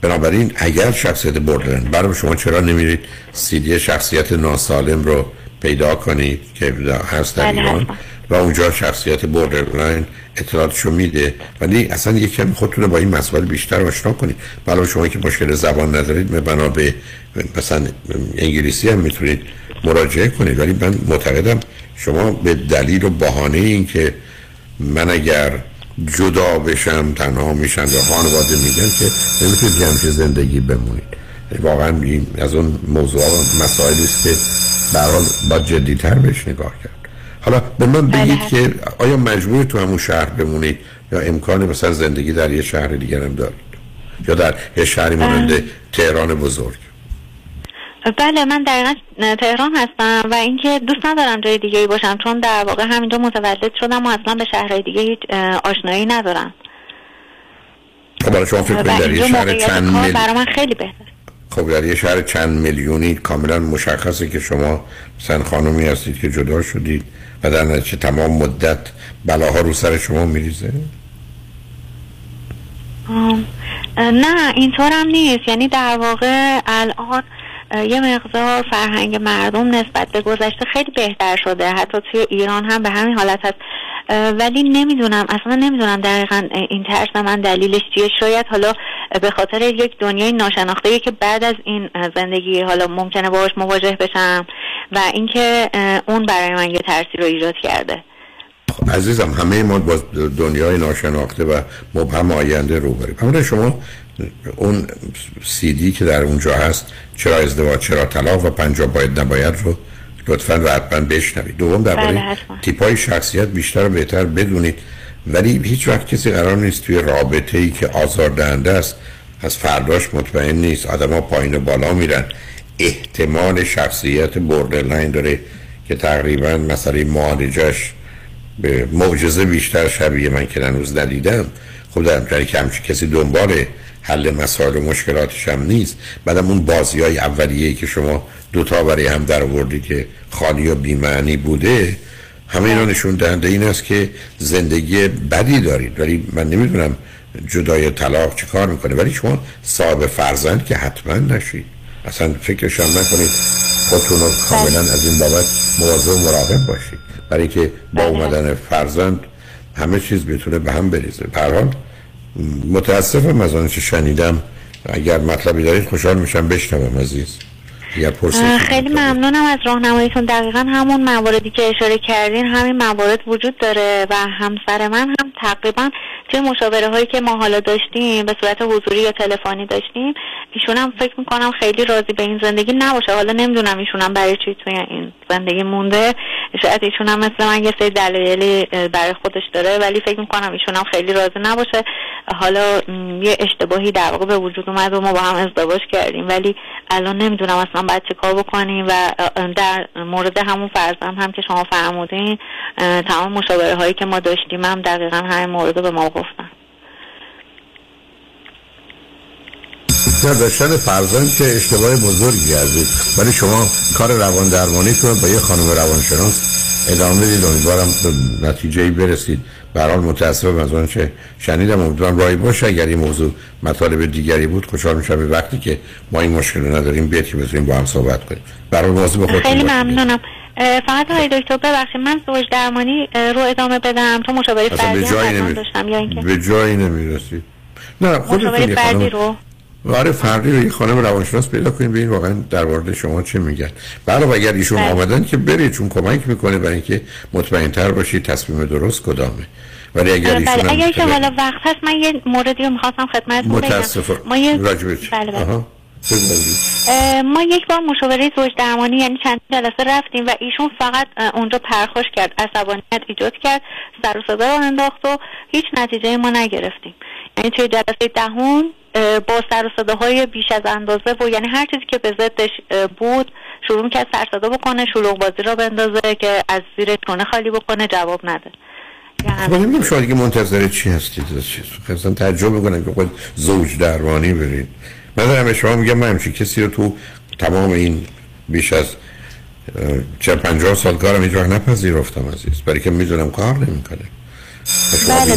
بنابراین اگر شخصیت borderline برای شما چرا نمیرید سیدی شخصیت ناسالم رو پیدا کنید که هست در بله، ایران و اونجا شخصیت بوردرلاین اطلاعاتشو میده. ولی اصلا یک کمی خودتون رو با این مسائل بیشتر آشنا کنید. برای شما که مشکل زبان ندارید به بنا به مثلا انگلیسی هم می‌تونید مراجعه کنید. ولی من معتقدم شما به دلیل و بهانه این که من اگر جدا بشم تنها میشن یا خانواده میگن که نمی‌تونید همچه زندگی بمونید واقعا از اون موضوع مسائلی است که برحال با جدیتر بهش نگاه کرد. حالا به من بگید که آیا مجبور تو همون شهر بمونید یا امکان مثلا زندگی در یه شهر دیگر هم دارید؟ یا در یه شهری مانند تهران بزرگ؟ بله من دقیقا تهران هستم و اینکه دوست ندارم جای دیگه ای باشم چون در واقع همینجا متولد شدم و اصلا به شهرهای دیگه هیچ آشنایی ندارم. خب برای شما فکر در یه شهر چند میل... برای من خیلی بهتر خب در یه شهر چند میلیونی کاملا مشخصه که شما مثلا خانمی هستید که جدا شدید و در نتیجه تمام مدت بلاها رو سر شما میریزه؟ نه اینطور هم نیست. یعنی در واقع الان یه مقدار فرهنگ مردم نسبت به گذشته خیلی بهتر شده. حتی توی ایران هم به همین حالت هست. ولی نمی‌دونم اصلا نمی‌دونم دقیقا این ترس من دلیلش چیه. شاید حالا به خاطر یک دنیای ناشناخته که بعد از این زندگی حالا ممکنه باهاش مواجه بشم و اینکه اون برای من یه ترسی رو ایجاد کرده. عزیزم همه ما با دنیای ناشناخته و مبهم آینده روبریم. اما شما اون سیدی که در اونجا هست چرا ازدواج چرا طلاق و پنجاه باید نباید رو لطفا و حتما بشنوید. دوم بله، درباره حتما. تیپ های شخصیت بیشتر و بهتر بدونید. ولی هیچ وقت کسی قرار نیست توی رابطه ای که آزاردهنده است از فرداش مطمئن نیست. آدما پایین و بالا میرن. احتمال شخصیت borderline داره که تقریبا مسئله معالجش به معجزه بیشتر شبیه من که هنوز ندیدم. خب در که همچین کسی دنبال حل مسائل و مشکلاتش هم نیست. بعدم اون بازی های اولیه که شما دوتا برای هم در آوردی که خالی و بیمعنی بوده همه اینا نشون دهنده این است که زندگی بدی دارید. ولی من نمی‌دونم جدای طلاق چه کار می‌کنه. ولی شما صاحب فرزند که حتما نشید. اصلا فکرشان نکنید خودتون رو کاملا از این بابت مواظب و مراقب باشید. برای که با اومدن فرزند همه چیز بتونه به هم بریزه. به متاسفم از آنچه شنیدم. اگر مطلبی دارید خوشحال میشم بشنوم عزیز. خیلی ممنونم از راهنماییتون. دقیقا همون مواردی که اشاره کردین همین موارد وجود داره و همسر من هم تقریبا توی مشاوره هایی که ما حالا داشتیم به صورت حضوری یا تلفنی داشتیم ایشون هم فکر می‌کنم خیلی راضی به این زندگی نباشه. حالا نمی‌دونم ایشون هم برای چی توی این زندگی مونده. شاید ایشون هم مثل من یه سری دلایلی برای خودش داره ولی فکر می‌کنم ایشون هم خیلی راضی نباشه. حالا یه اشتباهی در واقع به وجود اومد و ما با هم ازدواج کردیم. ولی الان نمی‌دونم اصلا باید چه کار بکنیم و در مورد همون فرزند هم که شما فرمودین تمام مشاوره هایی که ما داشتیم هم دقیقا همین مورد به ما گفتن نه داشتن فرزند که اشتباه بزرگی عزیز ولی شما کار روان درمانی رو با یه خانم روانشناس ادامه بدید. امیدوارم به نتیجه ای برسید. به هر حال متاسفم از آنچه شنیدم. امیدوارم راهی باشه. اگر این موضوع مطالب دیگری بود خوشحال میشم. به وقتی که ما این مشکل رو نداریم بیاد که بتونیم با هم صحبت کنیم. برای مواظب خودتون خیلی. ممنونم. فقط های دکتر ببخشید من زوج درمانی رو ادامه بدم تو مشاوره فردی هم. داشتم یا اینکه به جایی نمی‌رسید نه خودتون فردی خانم رو آره فردی رو یه خانم روانشناس پیدا کنید ببین واقعا در مورد شما چه میگن برای اگر ایشون بله. آمدن که برید چون کمک می‌کنه برای اینکه مطمئن تر باشید تصمیم درست کدامه ولی اگر اه، ایشون بله اگر که حالا وقت هست من یه موردی رو می‌خواستم خدمتتون بگم متاسفم ما یه راجبه چی؟ بله بله آها. ما یک بار مشاوره زوج درمانی یعنی چند جلسه رفتیم و ایشون فقط اونجا پرخوش کرد عصبانیت ایجاد کرد سر و صدا رو انداخت و هیچ نتیجه ما نگرفتیم. یعنی توی جلسه دهم با سر و صداهای بیش از اندازه و یعنی هر چیزی که به ضدش بود شروع کرد سر صدا بکنه شلوغ بازی را بندازه که از زیر چونه خالی بکنه جواب نده. خب نمی‌دونم شما دیگه منتظر چی هستید؟ از چیز اصلا تعجب می‌کنم که خود زوج درمانی برید. من دارم به شما میگم من همچین کسی رو تو تمام این بیش از چه پنجاه سال کارم وقت نپذیرفتم عزیز برای که می‌دونم کار نمی‌کنه بله.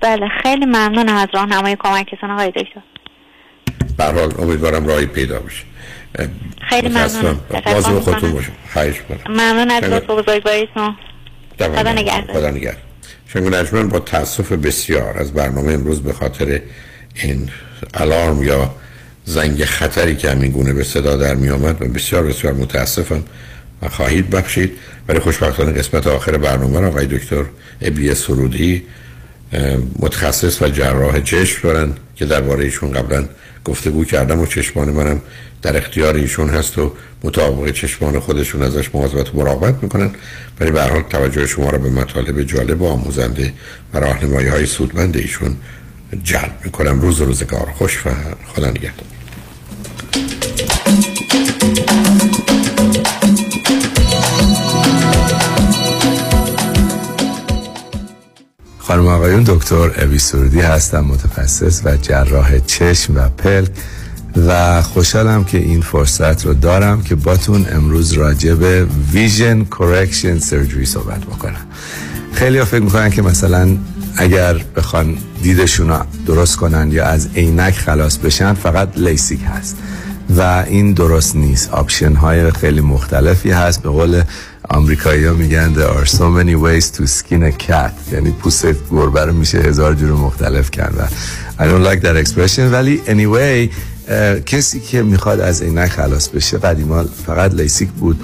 بله خیلی ممنونم از راهنمایی کمکتون آقای دکتر به حال امیدوارم راهی پیدا بشه خیلی. ممنونم. مواظب خودتون. باشید خواهش می‌کنم. ممنون از لطف و بزرگواریتون. خدا نگهدار. خدا نگهدار شنگون اجمن با تاسف بسیار از برنامه امروز به خاطر این الارم یا زنگ خطری که همین گونه به صدا در می آمد و بسیار بسیار متاسفم. و خواهید بخشید. ولی خوشبختانه قسمت آخر برنامه را آقای دکتر ابی سرودی متخصص و جراح چشم دارن که درباره ایشون قبلا گفتگو کردم و چشمان منم در اختیار ایشون هست و مطابق چشمان خودشون ازش مواظبت و مراقبت می‌کنن. ولی به حال توجه شما را به مطالب جالب و آموزنده و راهنمایی های سودمند ایشون جلب می‌کنم. روز روزگار. خوش و خدا نگهدار. خانم آقایون دکتر اوی سرودی هستم متخصص و جراح چشم و پلک و خوشحالم که این فرصت رو دارم که باتون امروز راجع به vision correction surgery صحبت بکنم. خیلی ها فکر می‌کنن که مثلا اگر بخوان دیدشون رو درست کنن یا از عینک خلاص بشن فقط لیسیک هست. و این درست نیست. option های خیلی مختلفی هست. به قول آمریکایی ها میگن there are so many ways to skin a cat. یعنی پوست گربه رو میشه هزار جور مختلف کرد. I don't like that expression. ولی anyway کسی که می‌خواد از عینک خلاص بشه قدیما فقط لیسیک بود.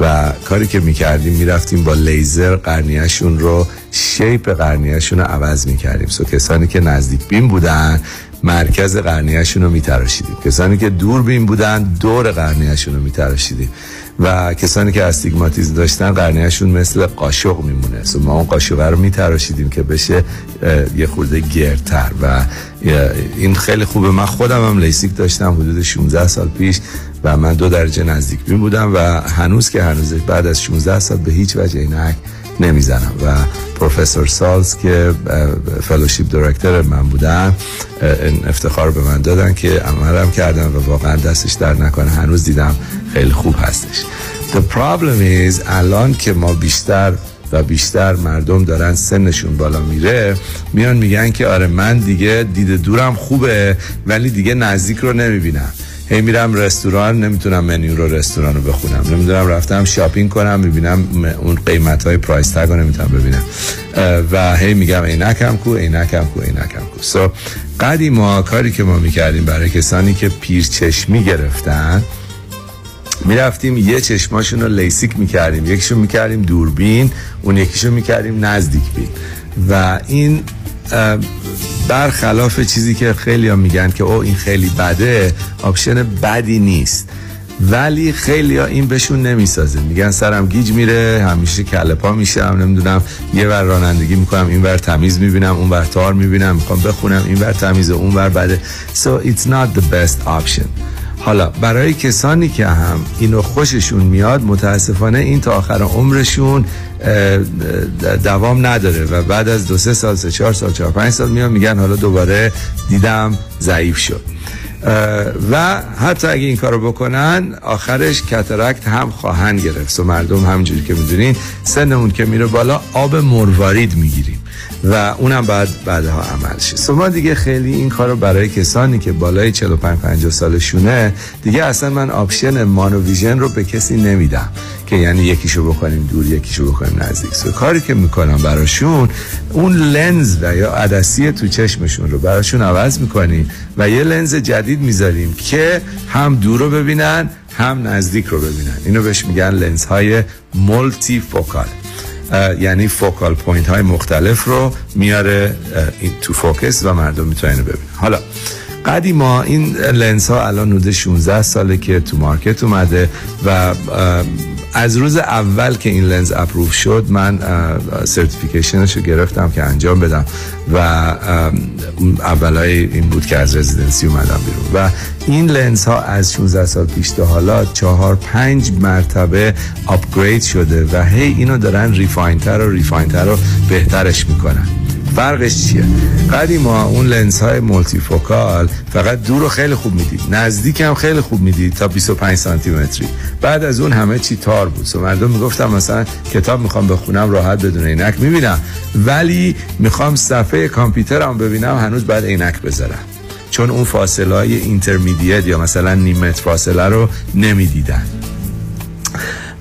و کاری که می‌کردیم می‌رفتیم با لیزر قرنیهشون رو شیپ قرنیهشون رو عوض می‌کردیم. سو کسانی که نزدیک بین بودن مرکز قرنیهشون رو میتراشیدیم. کسانی که دور بین بودن دور قرنیهشون رو میتراشیدیم. و کسانی که استیگماتیزم داشتن قرنیهشون مثل قاشق میمونه. so ما اون قاشق رو میتراشیدیم که بشه یه خورده گردتر و این خیلی خوبه. من خودم هم لیسیک داشتم حدود 16 سال پیش. و من دو درجه نزدیک بین بودم و هنوز که هنوز بعد از 16 سال به هیچ وجه عینک نمی‌زنم. و پروفسور سالز که fellowship director من بودن افتخار به من دادن که عملم کردم و واقعا دستش درد نکنه. هنوز دیدم خیلی خوب هستش. The problem is الان که ما بیشتر و بیشتر مردم دارن سنشون بالا میره میان میگن که آره من دیگه دید دورم خوبه ولی دیگه نزدیک رو نمی‌بینم. هی میرم رستوران نمی‌تونم منیو رو رستوران رو بخونم. نمی‌دونم رفتم shopping کنم می‌بینم اون قیمت های price tag رو نمی‌تونم ببینم. و هی میگم عینکم کو عینکم کو عینکم کو. so قدیما کاری که ما می‌کردیم برای کسانی که پیر چشمی گرفتن می‌رفتیم یه چشماشون رو لیسیک می‌کردیم. یکیشو می‌کردیم دوربین اون یکیشو می‌کردیم نزدیک بین. و این برخلاف چیزی که خیلی ها میگن که او این خیلی بده option بدی نیست. ولی خیلی ها این بهشون نمی‌سازه. میگن سرم گیج میره همیشه کله پا میشم نمی‌دونم یه ور رانندگی می‌کنم این ور تمیز می‌بینم اون ور تار می‌بینم می‌خوام بخونم این ور تمیزه اون ور بده. So it's not the best option. حالا برای کسانی که هم اینو خوششون میاد متاسفانه این تا آخر عمرشون دوام نداره و بعد از دو سه سال سه چهار سال چهار پنج سال میان میگن حالا دوباره دیدم ضعیف شد. و حتی اگه این کارو بکنن آخرش کترکت هم خواهند گرفت. و مردم همجوری که می‌دونین سنمون که میره بالا آب مروارید می‌گیریم. و اونم بعد بعدها عمل شه ما دیگه خیلی این کارو برای کسانی که بالای 45 50 سالشونه دیگه اصلا من option monovision رو به کسی نمیدم که یعنی یکیشو بکنیم دور یکیشو بکنیم نزدیک. so کاری که می‌کنم براشون اون لنز و یا عدسی تو چشمشون رو براشون عوض می‌کنیم و یه لنز جدید می‌ذاریم که هم دور رو ببینن هم نزدیک رو ببینن. اینو بهش میگن لنز های multifocal یعنی focal point های مختلف رو میاره این تو focus و مردم می‌تونن ببینن. حالا قدیما این لنز ها الان حدود 16 ساله که تو market اومده و از روز اول که این لنز approve شد من certification ش رو گرفتم که انجام بدم و اولای این بود که از residency اومدم بیرون. و این لنز ها از 16 سال پیش تا حالا چهار پنج مرتبه upgrade شده و هی اینو دارن refined تر و refined تر رو بهترش می‌کنن. فرقش چیه؟ قدیما اون لنز های multifocal فقط دور رو خیلی خوب می‌دید. نزدیک هم خیلی خوب می‌دید تا 25 سانتی متری بعد از اون همه چی تار بود. so مردم می‌گفتم مثلا کتاب می‌خوام بخونم راحت بدون عینک می‌بینم. ولی می‌خوام صفحه کامپیوترم ببینم هنوز باید عینک بذارم. چون اون فاصله های intermediate یا مثلا نیم متر فاصله رو نمی‌دیدن.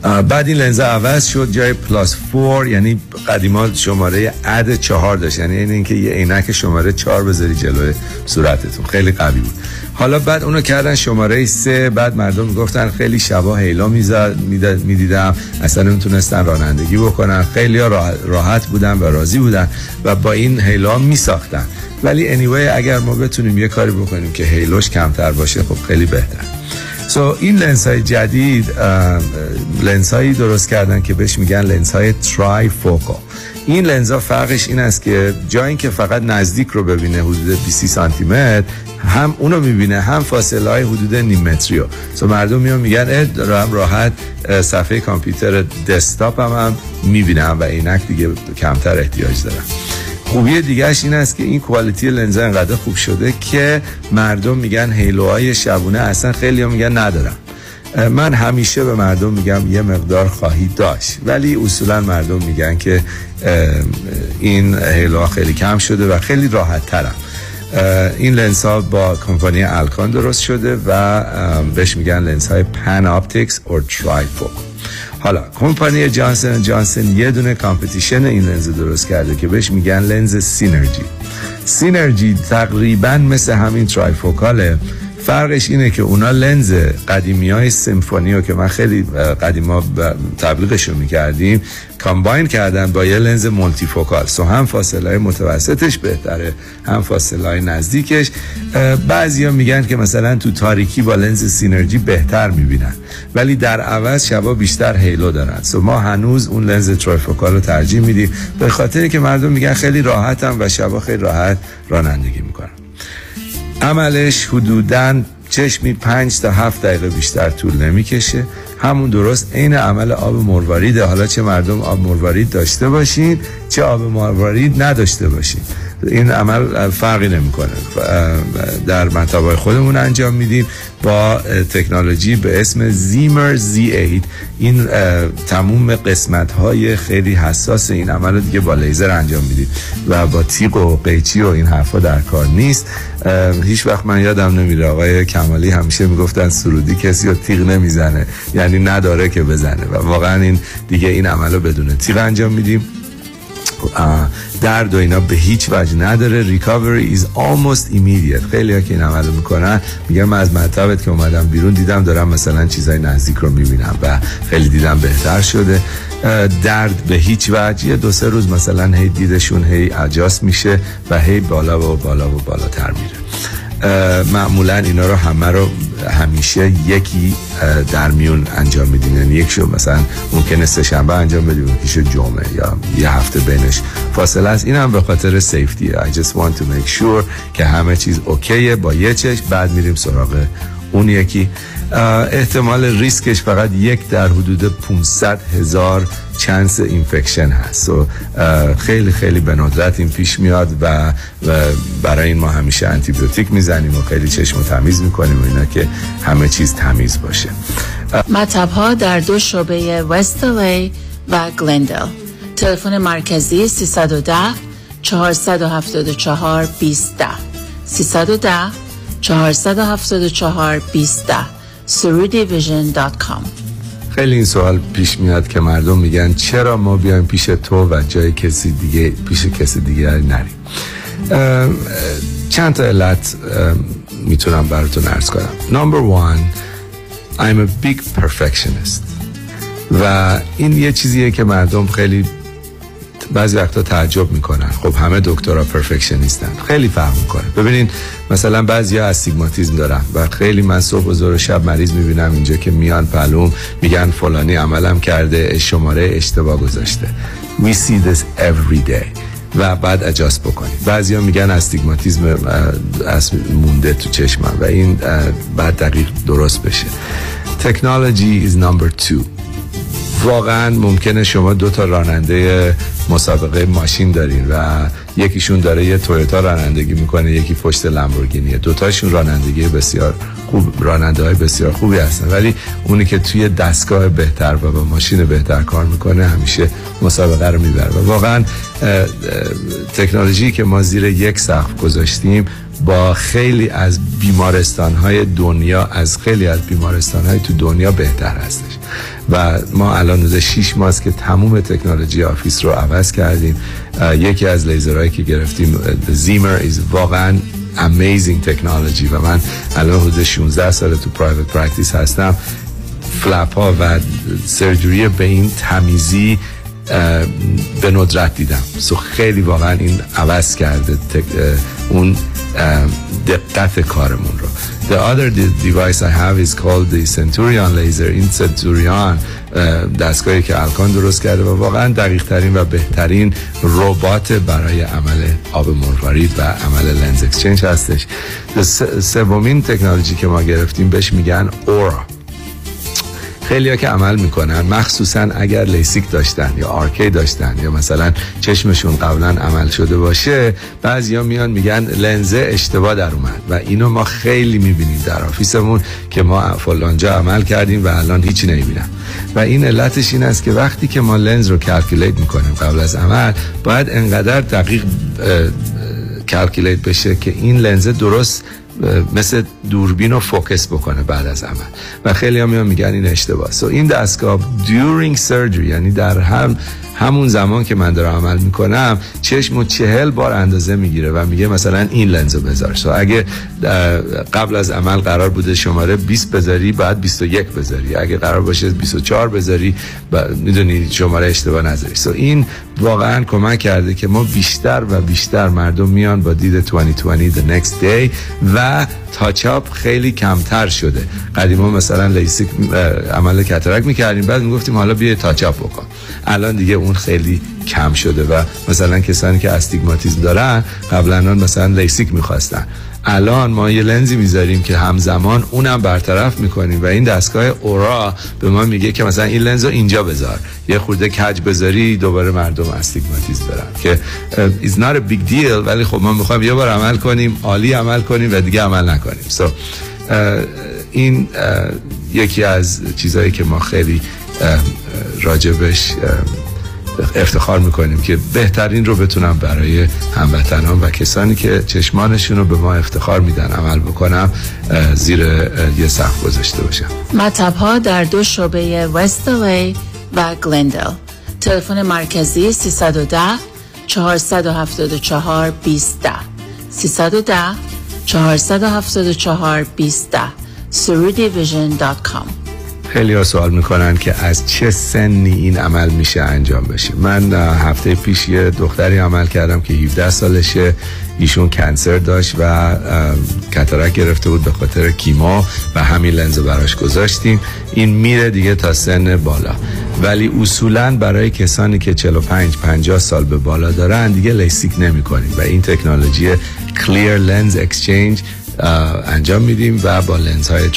بعد این لنز عوض شد جای پلاس فور یعنی قدیما شماره عد چهار داشت. یعنی این اینکه یه عینک شماره چهار بذاری جلوی صورتتون. خیلی قوی بود. حالا بعد اونو کردن شماره سه. بعد مردم می‌گفتن خیلی شبا هیلا می‌دیدم. اصلا نمی‌تونستن رانندگی بکنن. خیلی راحت بودن و راضی بودن و با این هیلا میساختن. ولی anyway اگر ما بتونیم یه کاری بکنیم که هیلوش کمتر باشه خب خیلی بهتر. so so, این لنس های جدید لنس هایی درست کردن که بهش میگن لنس های trifocal این لنز فرقش این است که جایی که فقط نزدیک رو ببینه حدود 20 سانتی متر هم اونو می‌بینه هم فاصله های حدود نیم متری رو so مردم میان میگن دارم راحت صفحه کامپیوتر desktop هم, هم می‌بینم و عینک دیگه کمتر احتیاج دارم. خوبی دیگهش این است که این quality لنز انقدر خوب شده که مردم میگن halo های شبونه اصلا خیلی میگن ندارم. من همیشه به مردم میگم یه مقدار خواهی داشت ولی اصولا مردم میگن که این halo ها خیلی کم شده و خیلی راحت ترم این لنس ها با کمپانی Alcon درست شده و بهش میگن لنس های PanOptix or trifocal حالا کمپانی Johnson Johnson یه دونه competition این لنز درست کرده که بهش میگن لنز Synergy Synergy تقریبا مثل همین trifocal ه فرقش اینه که اونا لنز قدیمی های Symfony که من خیلی قدیما رو می‌کردیم combine کردن با یه لنز multifocal so هم فاصله متوسطش بهتره هم فاصله نزدیکش. بعضی ها میگن که مثلا تو تاریکی با لنز Synergy بهتر می‌بینن ولی در عوض شبا بیشتر halo دارن. so ما هنوز اون لنز trifocal رو ترجیح میدیم به خاطر که مردم میگن خیلی راحتم و شبا خیلی راحت رانندگی می‌کنن. عملش حدوداً چشمی پنج تا هفت دقیقه بیشتر طول نمی‌کشه. همون درست عین عمل آب مرواریده حالا چه مردم آب مروارید داشته باشین چه آب مروارید نداشته باشین این عمل فرقی نمی‌کنه. در مطابق خودمون انجام میدیم با تکنولوژی به اسم زیمر زی 8 این تموم قسمت های خیلی حساس این عمل دیگه با لیزر انجام میدیم و با تیغ و قیچی و این حرفا در کار نیست. هیچ وقت من یادم نمیره آقای کمالی همیشه می‌گفتن سرودی کسی رو تیغ نمی‌زنه. یعنی نداره که بزنه. و واقعا این دیگه این عمل بدونه. تیغ انجام میدیم. درد و اینا به هیچ وجه نداره. ریکاوری is almost immediate. خیلی ها که این عملو می‌کنن میگم من از مطبت که اومدم بیرون دیدم دارم مثلا چیزای نزدیک رو می‌بینم و خیلی دیدم بهتر شده. درد به هیچ وجه. یه دو سه روز مثلا هی دیدشون هی اجاست میشه و هی بالا و بالا و بالاتر میره. معمولا اینا رو همه رو همیشه یکی در میون انجام میدین. یعنی یک شو مثلا ممکنه سه شنبه انجام بدیم یکیشو جمعه یا یه هفته بینش. فاصله است. این به خاطر سیفتی I just want to make sure که همه چیز okay ه. با یه چشم بعد میریم سراغ اون یکی. احتمال ریسکش فقط یک در حدود 500 هزار chance infection هست. و خیلی خیلی به ندرت این پیش میاد و, برای این ما همیشه انتیبیوتیک می‌زنیم و خیلی چشم تمیز می‌کنیم و اینا که همه چیز تمیز باشه. مطب ها در دو شعبه West و گلندل تلفن مرکزی 310 474 20 310 474 20 surudivision.com خیلی این سوال پیش میاد که مردم میگن چرا ما بیایم پیش تو و جای کسی دیگه پیش کسی دیگه نریم. چند تا علت می‌تونم براتون ارز کنم. نمبر وان I'm a big perfectionist. و این یه چیزیه که مردم خیلی بعضی وقتا تعجب می‌کنن. خب همه دکترها پرفکشنیستن. خیلی فرق می‌کنه. ببینین مثلا بعضی ها استیگماتیزم دارن و خیلی من صبح و زور شب مریض می‌بینم اینجا که میان پلوم میگن فلانی عملم کرده شماره اشتباه گذاشته. We see this every day. و بعد اجاست بکنید بعضی ها میگن استیگماتیزم مونده تو چشمم و این بعد دقیق درست بشه. Technology is number two. واقعا ممکنه شما دو تا راننده مسابقه ماشین دارین و یکیشون داره یه تویوتا رانندگی می‌کنه یکی پشت لامبورگینیه دوتاشون رانندگی بسیار خوب راننده های بسیار خوبی هستن. ولی اونی که توی دستگاه بهتر و با ماشین بهتر کار می‌کنه همیشه مسابقه رو می‌بره. و واقعا تکنولوژی که ما زیر یک سقف گذاشتیم با خیلی از بیمارستان های دنیا از خیلی از بیمارستان های تو دنیا بهتر هستش. و ما الان روز 6 ماست که تموم تکنولوژی office رو عوض کردیم. یکی از لیزرهایی که گرفتیم Ziemer واقعا amazing technology و من الان حدود 16 سال تو private practice هستم. flap ها و surgery به این تمیزی به ندرت دیدم. so خیلی واقعا این عوض کرده اون دقت کارمون رو. The other device I have is called the Centurion laser. این Centurion دستگاهی که Alcon درست کرده و واقعا دقیق ترین و بهترین ربات برای عمل آب مروارید و عمل لنز exchange هستش. سومین تکنولوژی که ما گرفتیم بهش میگن ORA خیلی که عمل می‌کنن مخصوصا اگر لیسیک داشتن یا RK داشتن یا مثلا چشمشون قبلا عمل شده باشه ها میان میگن لنزه اشتباه در اومد و اینو ما خیلی می‌بینیم در office مون که ما فلانجا عمل کردیم و الان هیچی نمی‌بینم و این علتش این است که وقتی که ما لنز رو calculate می‌کنیم قبل از عمل باید انقدر دقیق calculate بشه که این لنزه درست مثل دوربین رو focus بکنه بعد از عمل. و خیلی هم میگن این اشتباه. so این دستگاه during surgery یعنی در هم همون زمان که من دارم عمل می‌کنم چشم و چهل بار اندازه می‌گیره و میگه مثلا این لنز رو بذار. سو اگه قبل از عمل قرار بوده شماره 20 بذاری بعد 21 بذاری. اگه قرار باشه 24 بذاری می‌دونی شماره اشتباه نذاری. سو این واقعا کمک کرده که ما بیشتر و بیشتر مردم میان با دید 2020 the next day و تاچاپ خیلی کمتر شده. قدیما مثلا لیسیک عمل cataract می‌کردیم بعد می‌گفتیم حالا بیا touch up بکن. الان دیگه اون خیلی کم شده و مثلا کسانی که استیگماتیزم دارن قبلا مثلا لیسیک می‌خواستن. الان ما یه لنزی می‌ذاریم که همزمان اونم برطرف می‌کنیم و این دستگاه ORA به ما میگه که مثلا این لنز رو اینجا بذار. یه خورده کج بذاری دوباره مردم استیگماتیز دارن که is not a big deal ولی خب ما می‌خوایم یه بار عمل کنیم عالی عمل کنیم و دیگه عمل نکنیم. So, این یکی از چیزهایی که ما خیلی راجبش افتخار می‌کنیم که بهترین رو بتونم برای هموطنان و کسانی که چشمانشون رو به ما افتخار میدن عمل بکنم زیر یه سقف گذاشته باشم. مطب ها در دو شعبه وستوی و گلندل. تلفن مرکزی 310 474 20 310 474 20 surudivision.com خیلی ها سوال می‌کنن که از چه سنی این عمل میشه انجام بشه. من هفته پیش یه دختری عمل کردم که 17 سالشه. ایشون کنسر داشت و کترک گرفته بود به خاطر کیما و همین لنز براش گذاشتیم. این میره دیگه تا سن بالا. ولی اصولا برای کسانی که 45 50 سال به بالا دارن دیگه لیسیک نمی کنیم و این تکنولوژی clear lens exchange انجام میدیم و با لنز های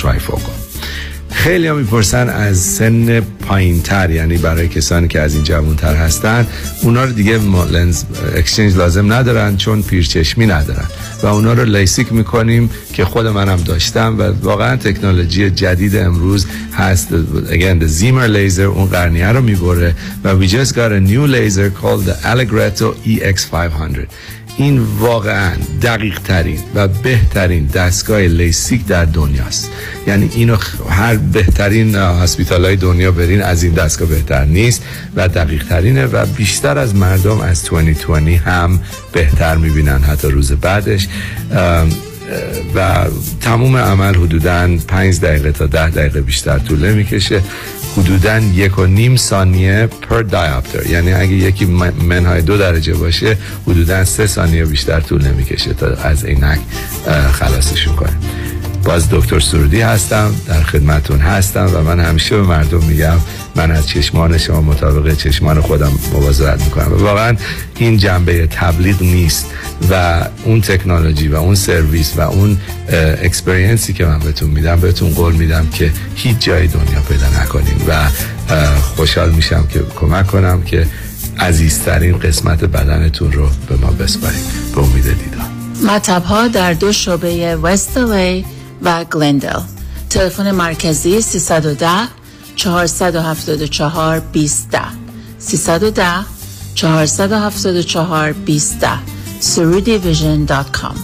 خیلی هم می‌پرسن از سن پایین تر یعنی برای کسانی که از این جوان تر هستن اونا رو دیگه lens exchange لازم ندارن چون پیرچشمی ندارن. و اونا رو لیسیک می‌کنیم که خود منم داشتم و واقعا تکنولوژی جدید امروز هست. Again the Ziemer laser اون قرنیه رو می‌بره و we just got a new laser called the Allegretto EX500 این واقعا دقیق ترین و بهترین دستگاه لیسیک در دنیاست یعنی اینو هر بهترین هسپیتال های دنیا برین از این دستگاه بهتر نیست و دقیق ترینه و بیشتر از مردم از 2020 هم بهتر می‌بینن حتی روز بعدش. و تموم عمل حدودا 5 دقیقه تا 10 دقیقه بیشتر طول می‌کشه حدودا یک و نیم ثانیه پر دیاپتر یعنی اگه یکی منهای دو درجه باشه حدودا سه ثانیه بیشتر طول نمی‌کشه تا از عینک خلاصشون کنه. باز دکتر سرودی هستم در خدمتون هستم و من همیشه به مردم میگم من از چشمان شما مطابق چشمان خودم مواظبت می‌کنم. واقعا این جنبه تبلیغ نیست و اون تکنولوژی و اون سرویس و اون اکسپریانسی که من بهتون میدم بهتون قول میدم که هیچ جای دنیا پیدا نکنین و خوشحال میشم که کمک کنم که عزیزترین قسمت بدنتون رو به ما بسپارید به امید دیدار. مطب ها در دو شعبه وستوی و گلندل تلفن مرکزی 310 474 20 310 474 20 surudivision.com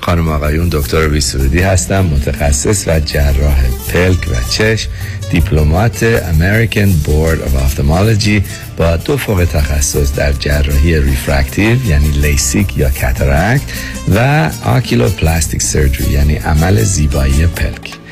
خانم آقایون دکتر ویسرودی هستم متخصص و جراح پلک و چشم Diplomate American Board of Ophthalmology با دو فوق تخصص در جراحی refractive یعنی لیسیک یا cataract و oculoplastic surgery یعنی عمل زیبایی پلک.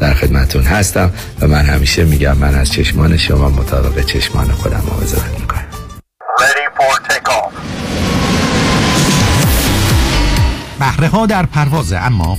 در خدمتون هستم و من همیشه میگم من از چشمان شما مطابق چشمان خودم مواظبت می‌کنم. بهره ها در پرواز اما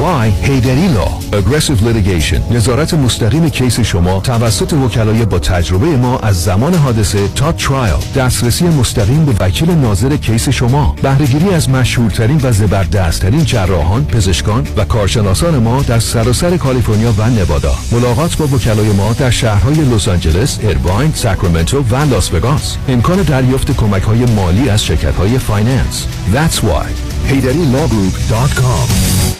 Why Heidari Law Aggressive Litigation. نظارت مستقیم case شما توسط وکلای با تجربه ما از زمان حادثه تا trial دسترسی مستقیم به وکیل ناظر case شما. بهرهگیری از مشهورترین و زبردستترین جراحان پزشکان و کارشناسان ما در سراسر کالیفرنیا و نوادا. ملاقات با وکلای ما در شهرهای لس آنجلس ارواین ساکرامنتو و لاس وگاس. امکان دریافت کمک های مالی از شرکت های finance. That's why. HeidariLawGroup.com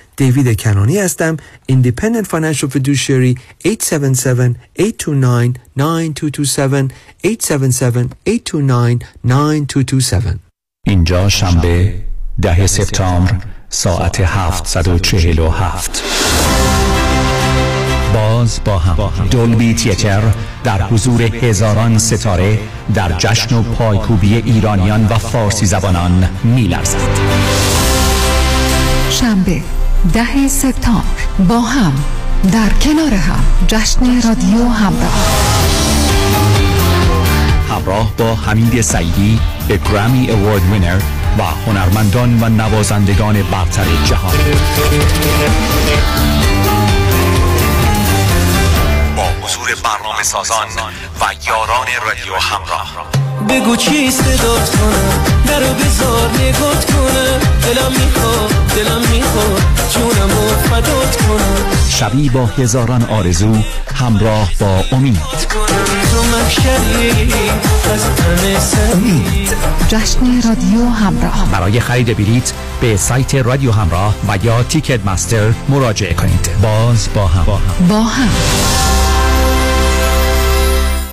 دیوید کنانی هستم. Independent Financial Fiduciary 877-829-9227 877-829-9227 اینجا شنبه ده سپتامبر ساعت 747 باز با هم. دولبی تیتر در حضور هزاران ستاره در جشن و پایکوبی ایرانیان و فارسی زبانان میلرزد. شنبه ده سپتامبر. با هم در کنار هم. جشن رادیو همراه. همراه با حمید سعیدی گرامی اوارد وینر و هنرمندان و نوازندگان برتر جهان. با حضور برنامه سازان و یاران رادیو همراه. بگو چی صدات کنم درو بزار نگات کنم دلم می‌خواد دلم می‌خواد جونم و فدات کنم شبی با هزاران آرزو همراه با امید. امید جشن رادیو همراه. برای خرید بلیت به سایت رادیو همراه و یا Ticketmaster مراجعه کنید. باز با هم. با هم.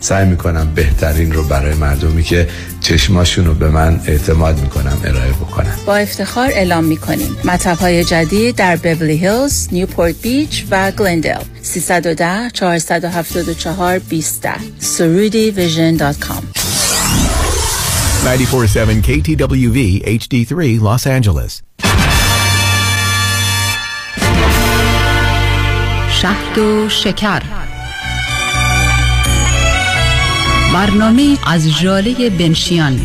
سعی می‌کنم بهترین رو برای مردمی که چشماشون رو به من اعتماد می‌کنم ارائه بکنم با افتخار اعلام می‌کنیم. مطب های جدید در بورلی هیلز، نیوپورت بیچ و گلندل 310 474 20 سرودی vision dot com. 947 KTWV HD3 Los Angeles. شهد و شکر. برنامه از جاله بنشیان.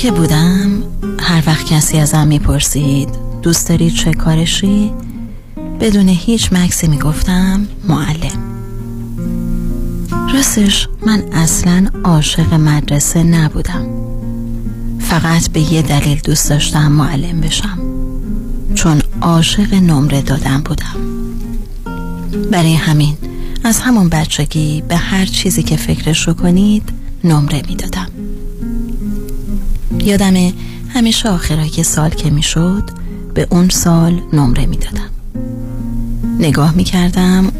که بودم هر وقت کسی ازم می‌پرسید دوست داری چه کارشی؟ بدون هیچ مکسی می‌گفتم معلم. راستش من اصلا عاشق مدرسه نبودم. فقط به یه دلیل دوست داشتم معلم بشم. چون عاشق نمره دادم بودم. برای همین از همون بچگی به هر چیزی که فکرش رو کنید نمره می‌دادم. یادمه همیشه آخرای سال که می‌شد به اون سال نمره می‌دادم. نگاه می‌کردم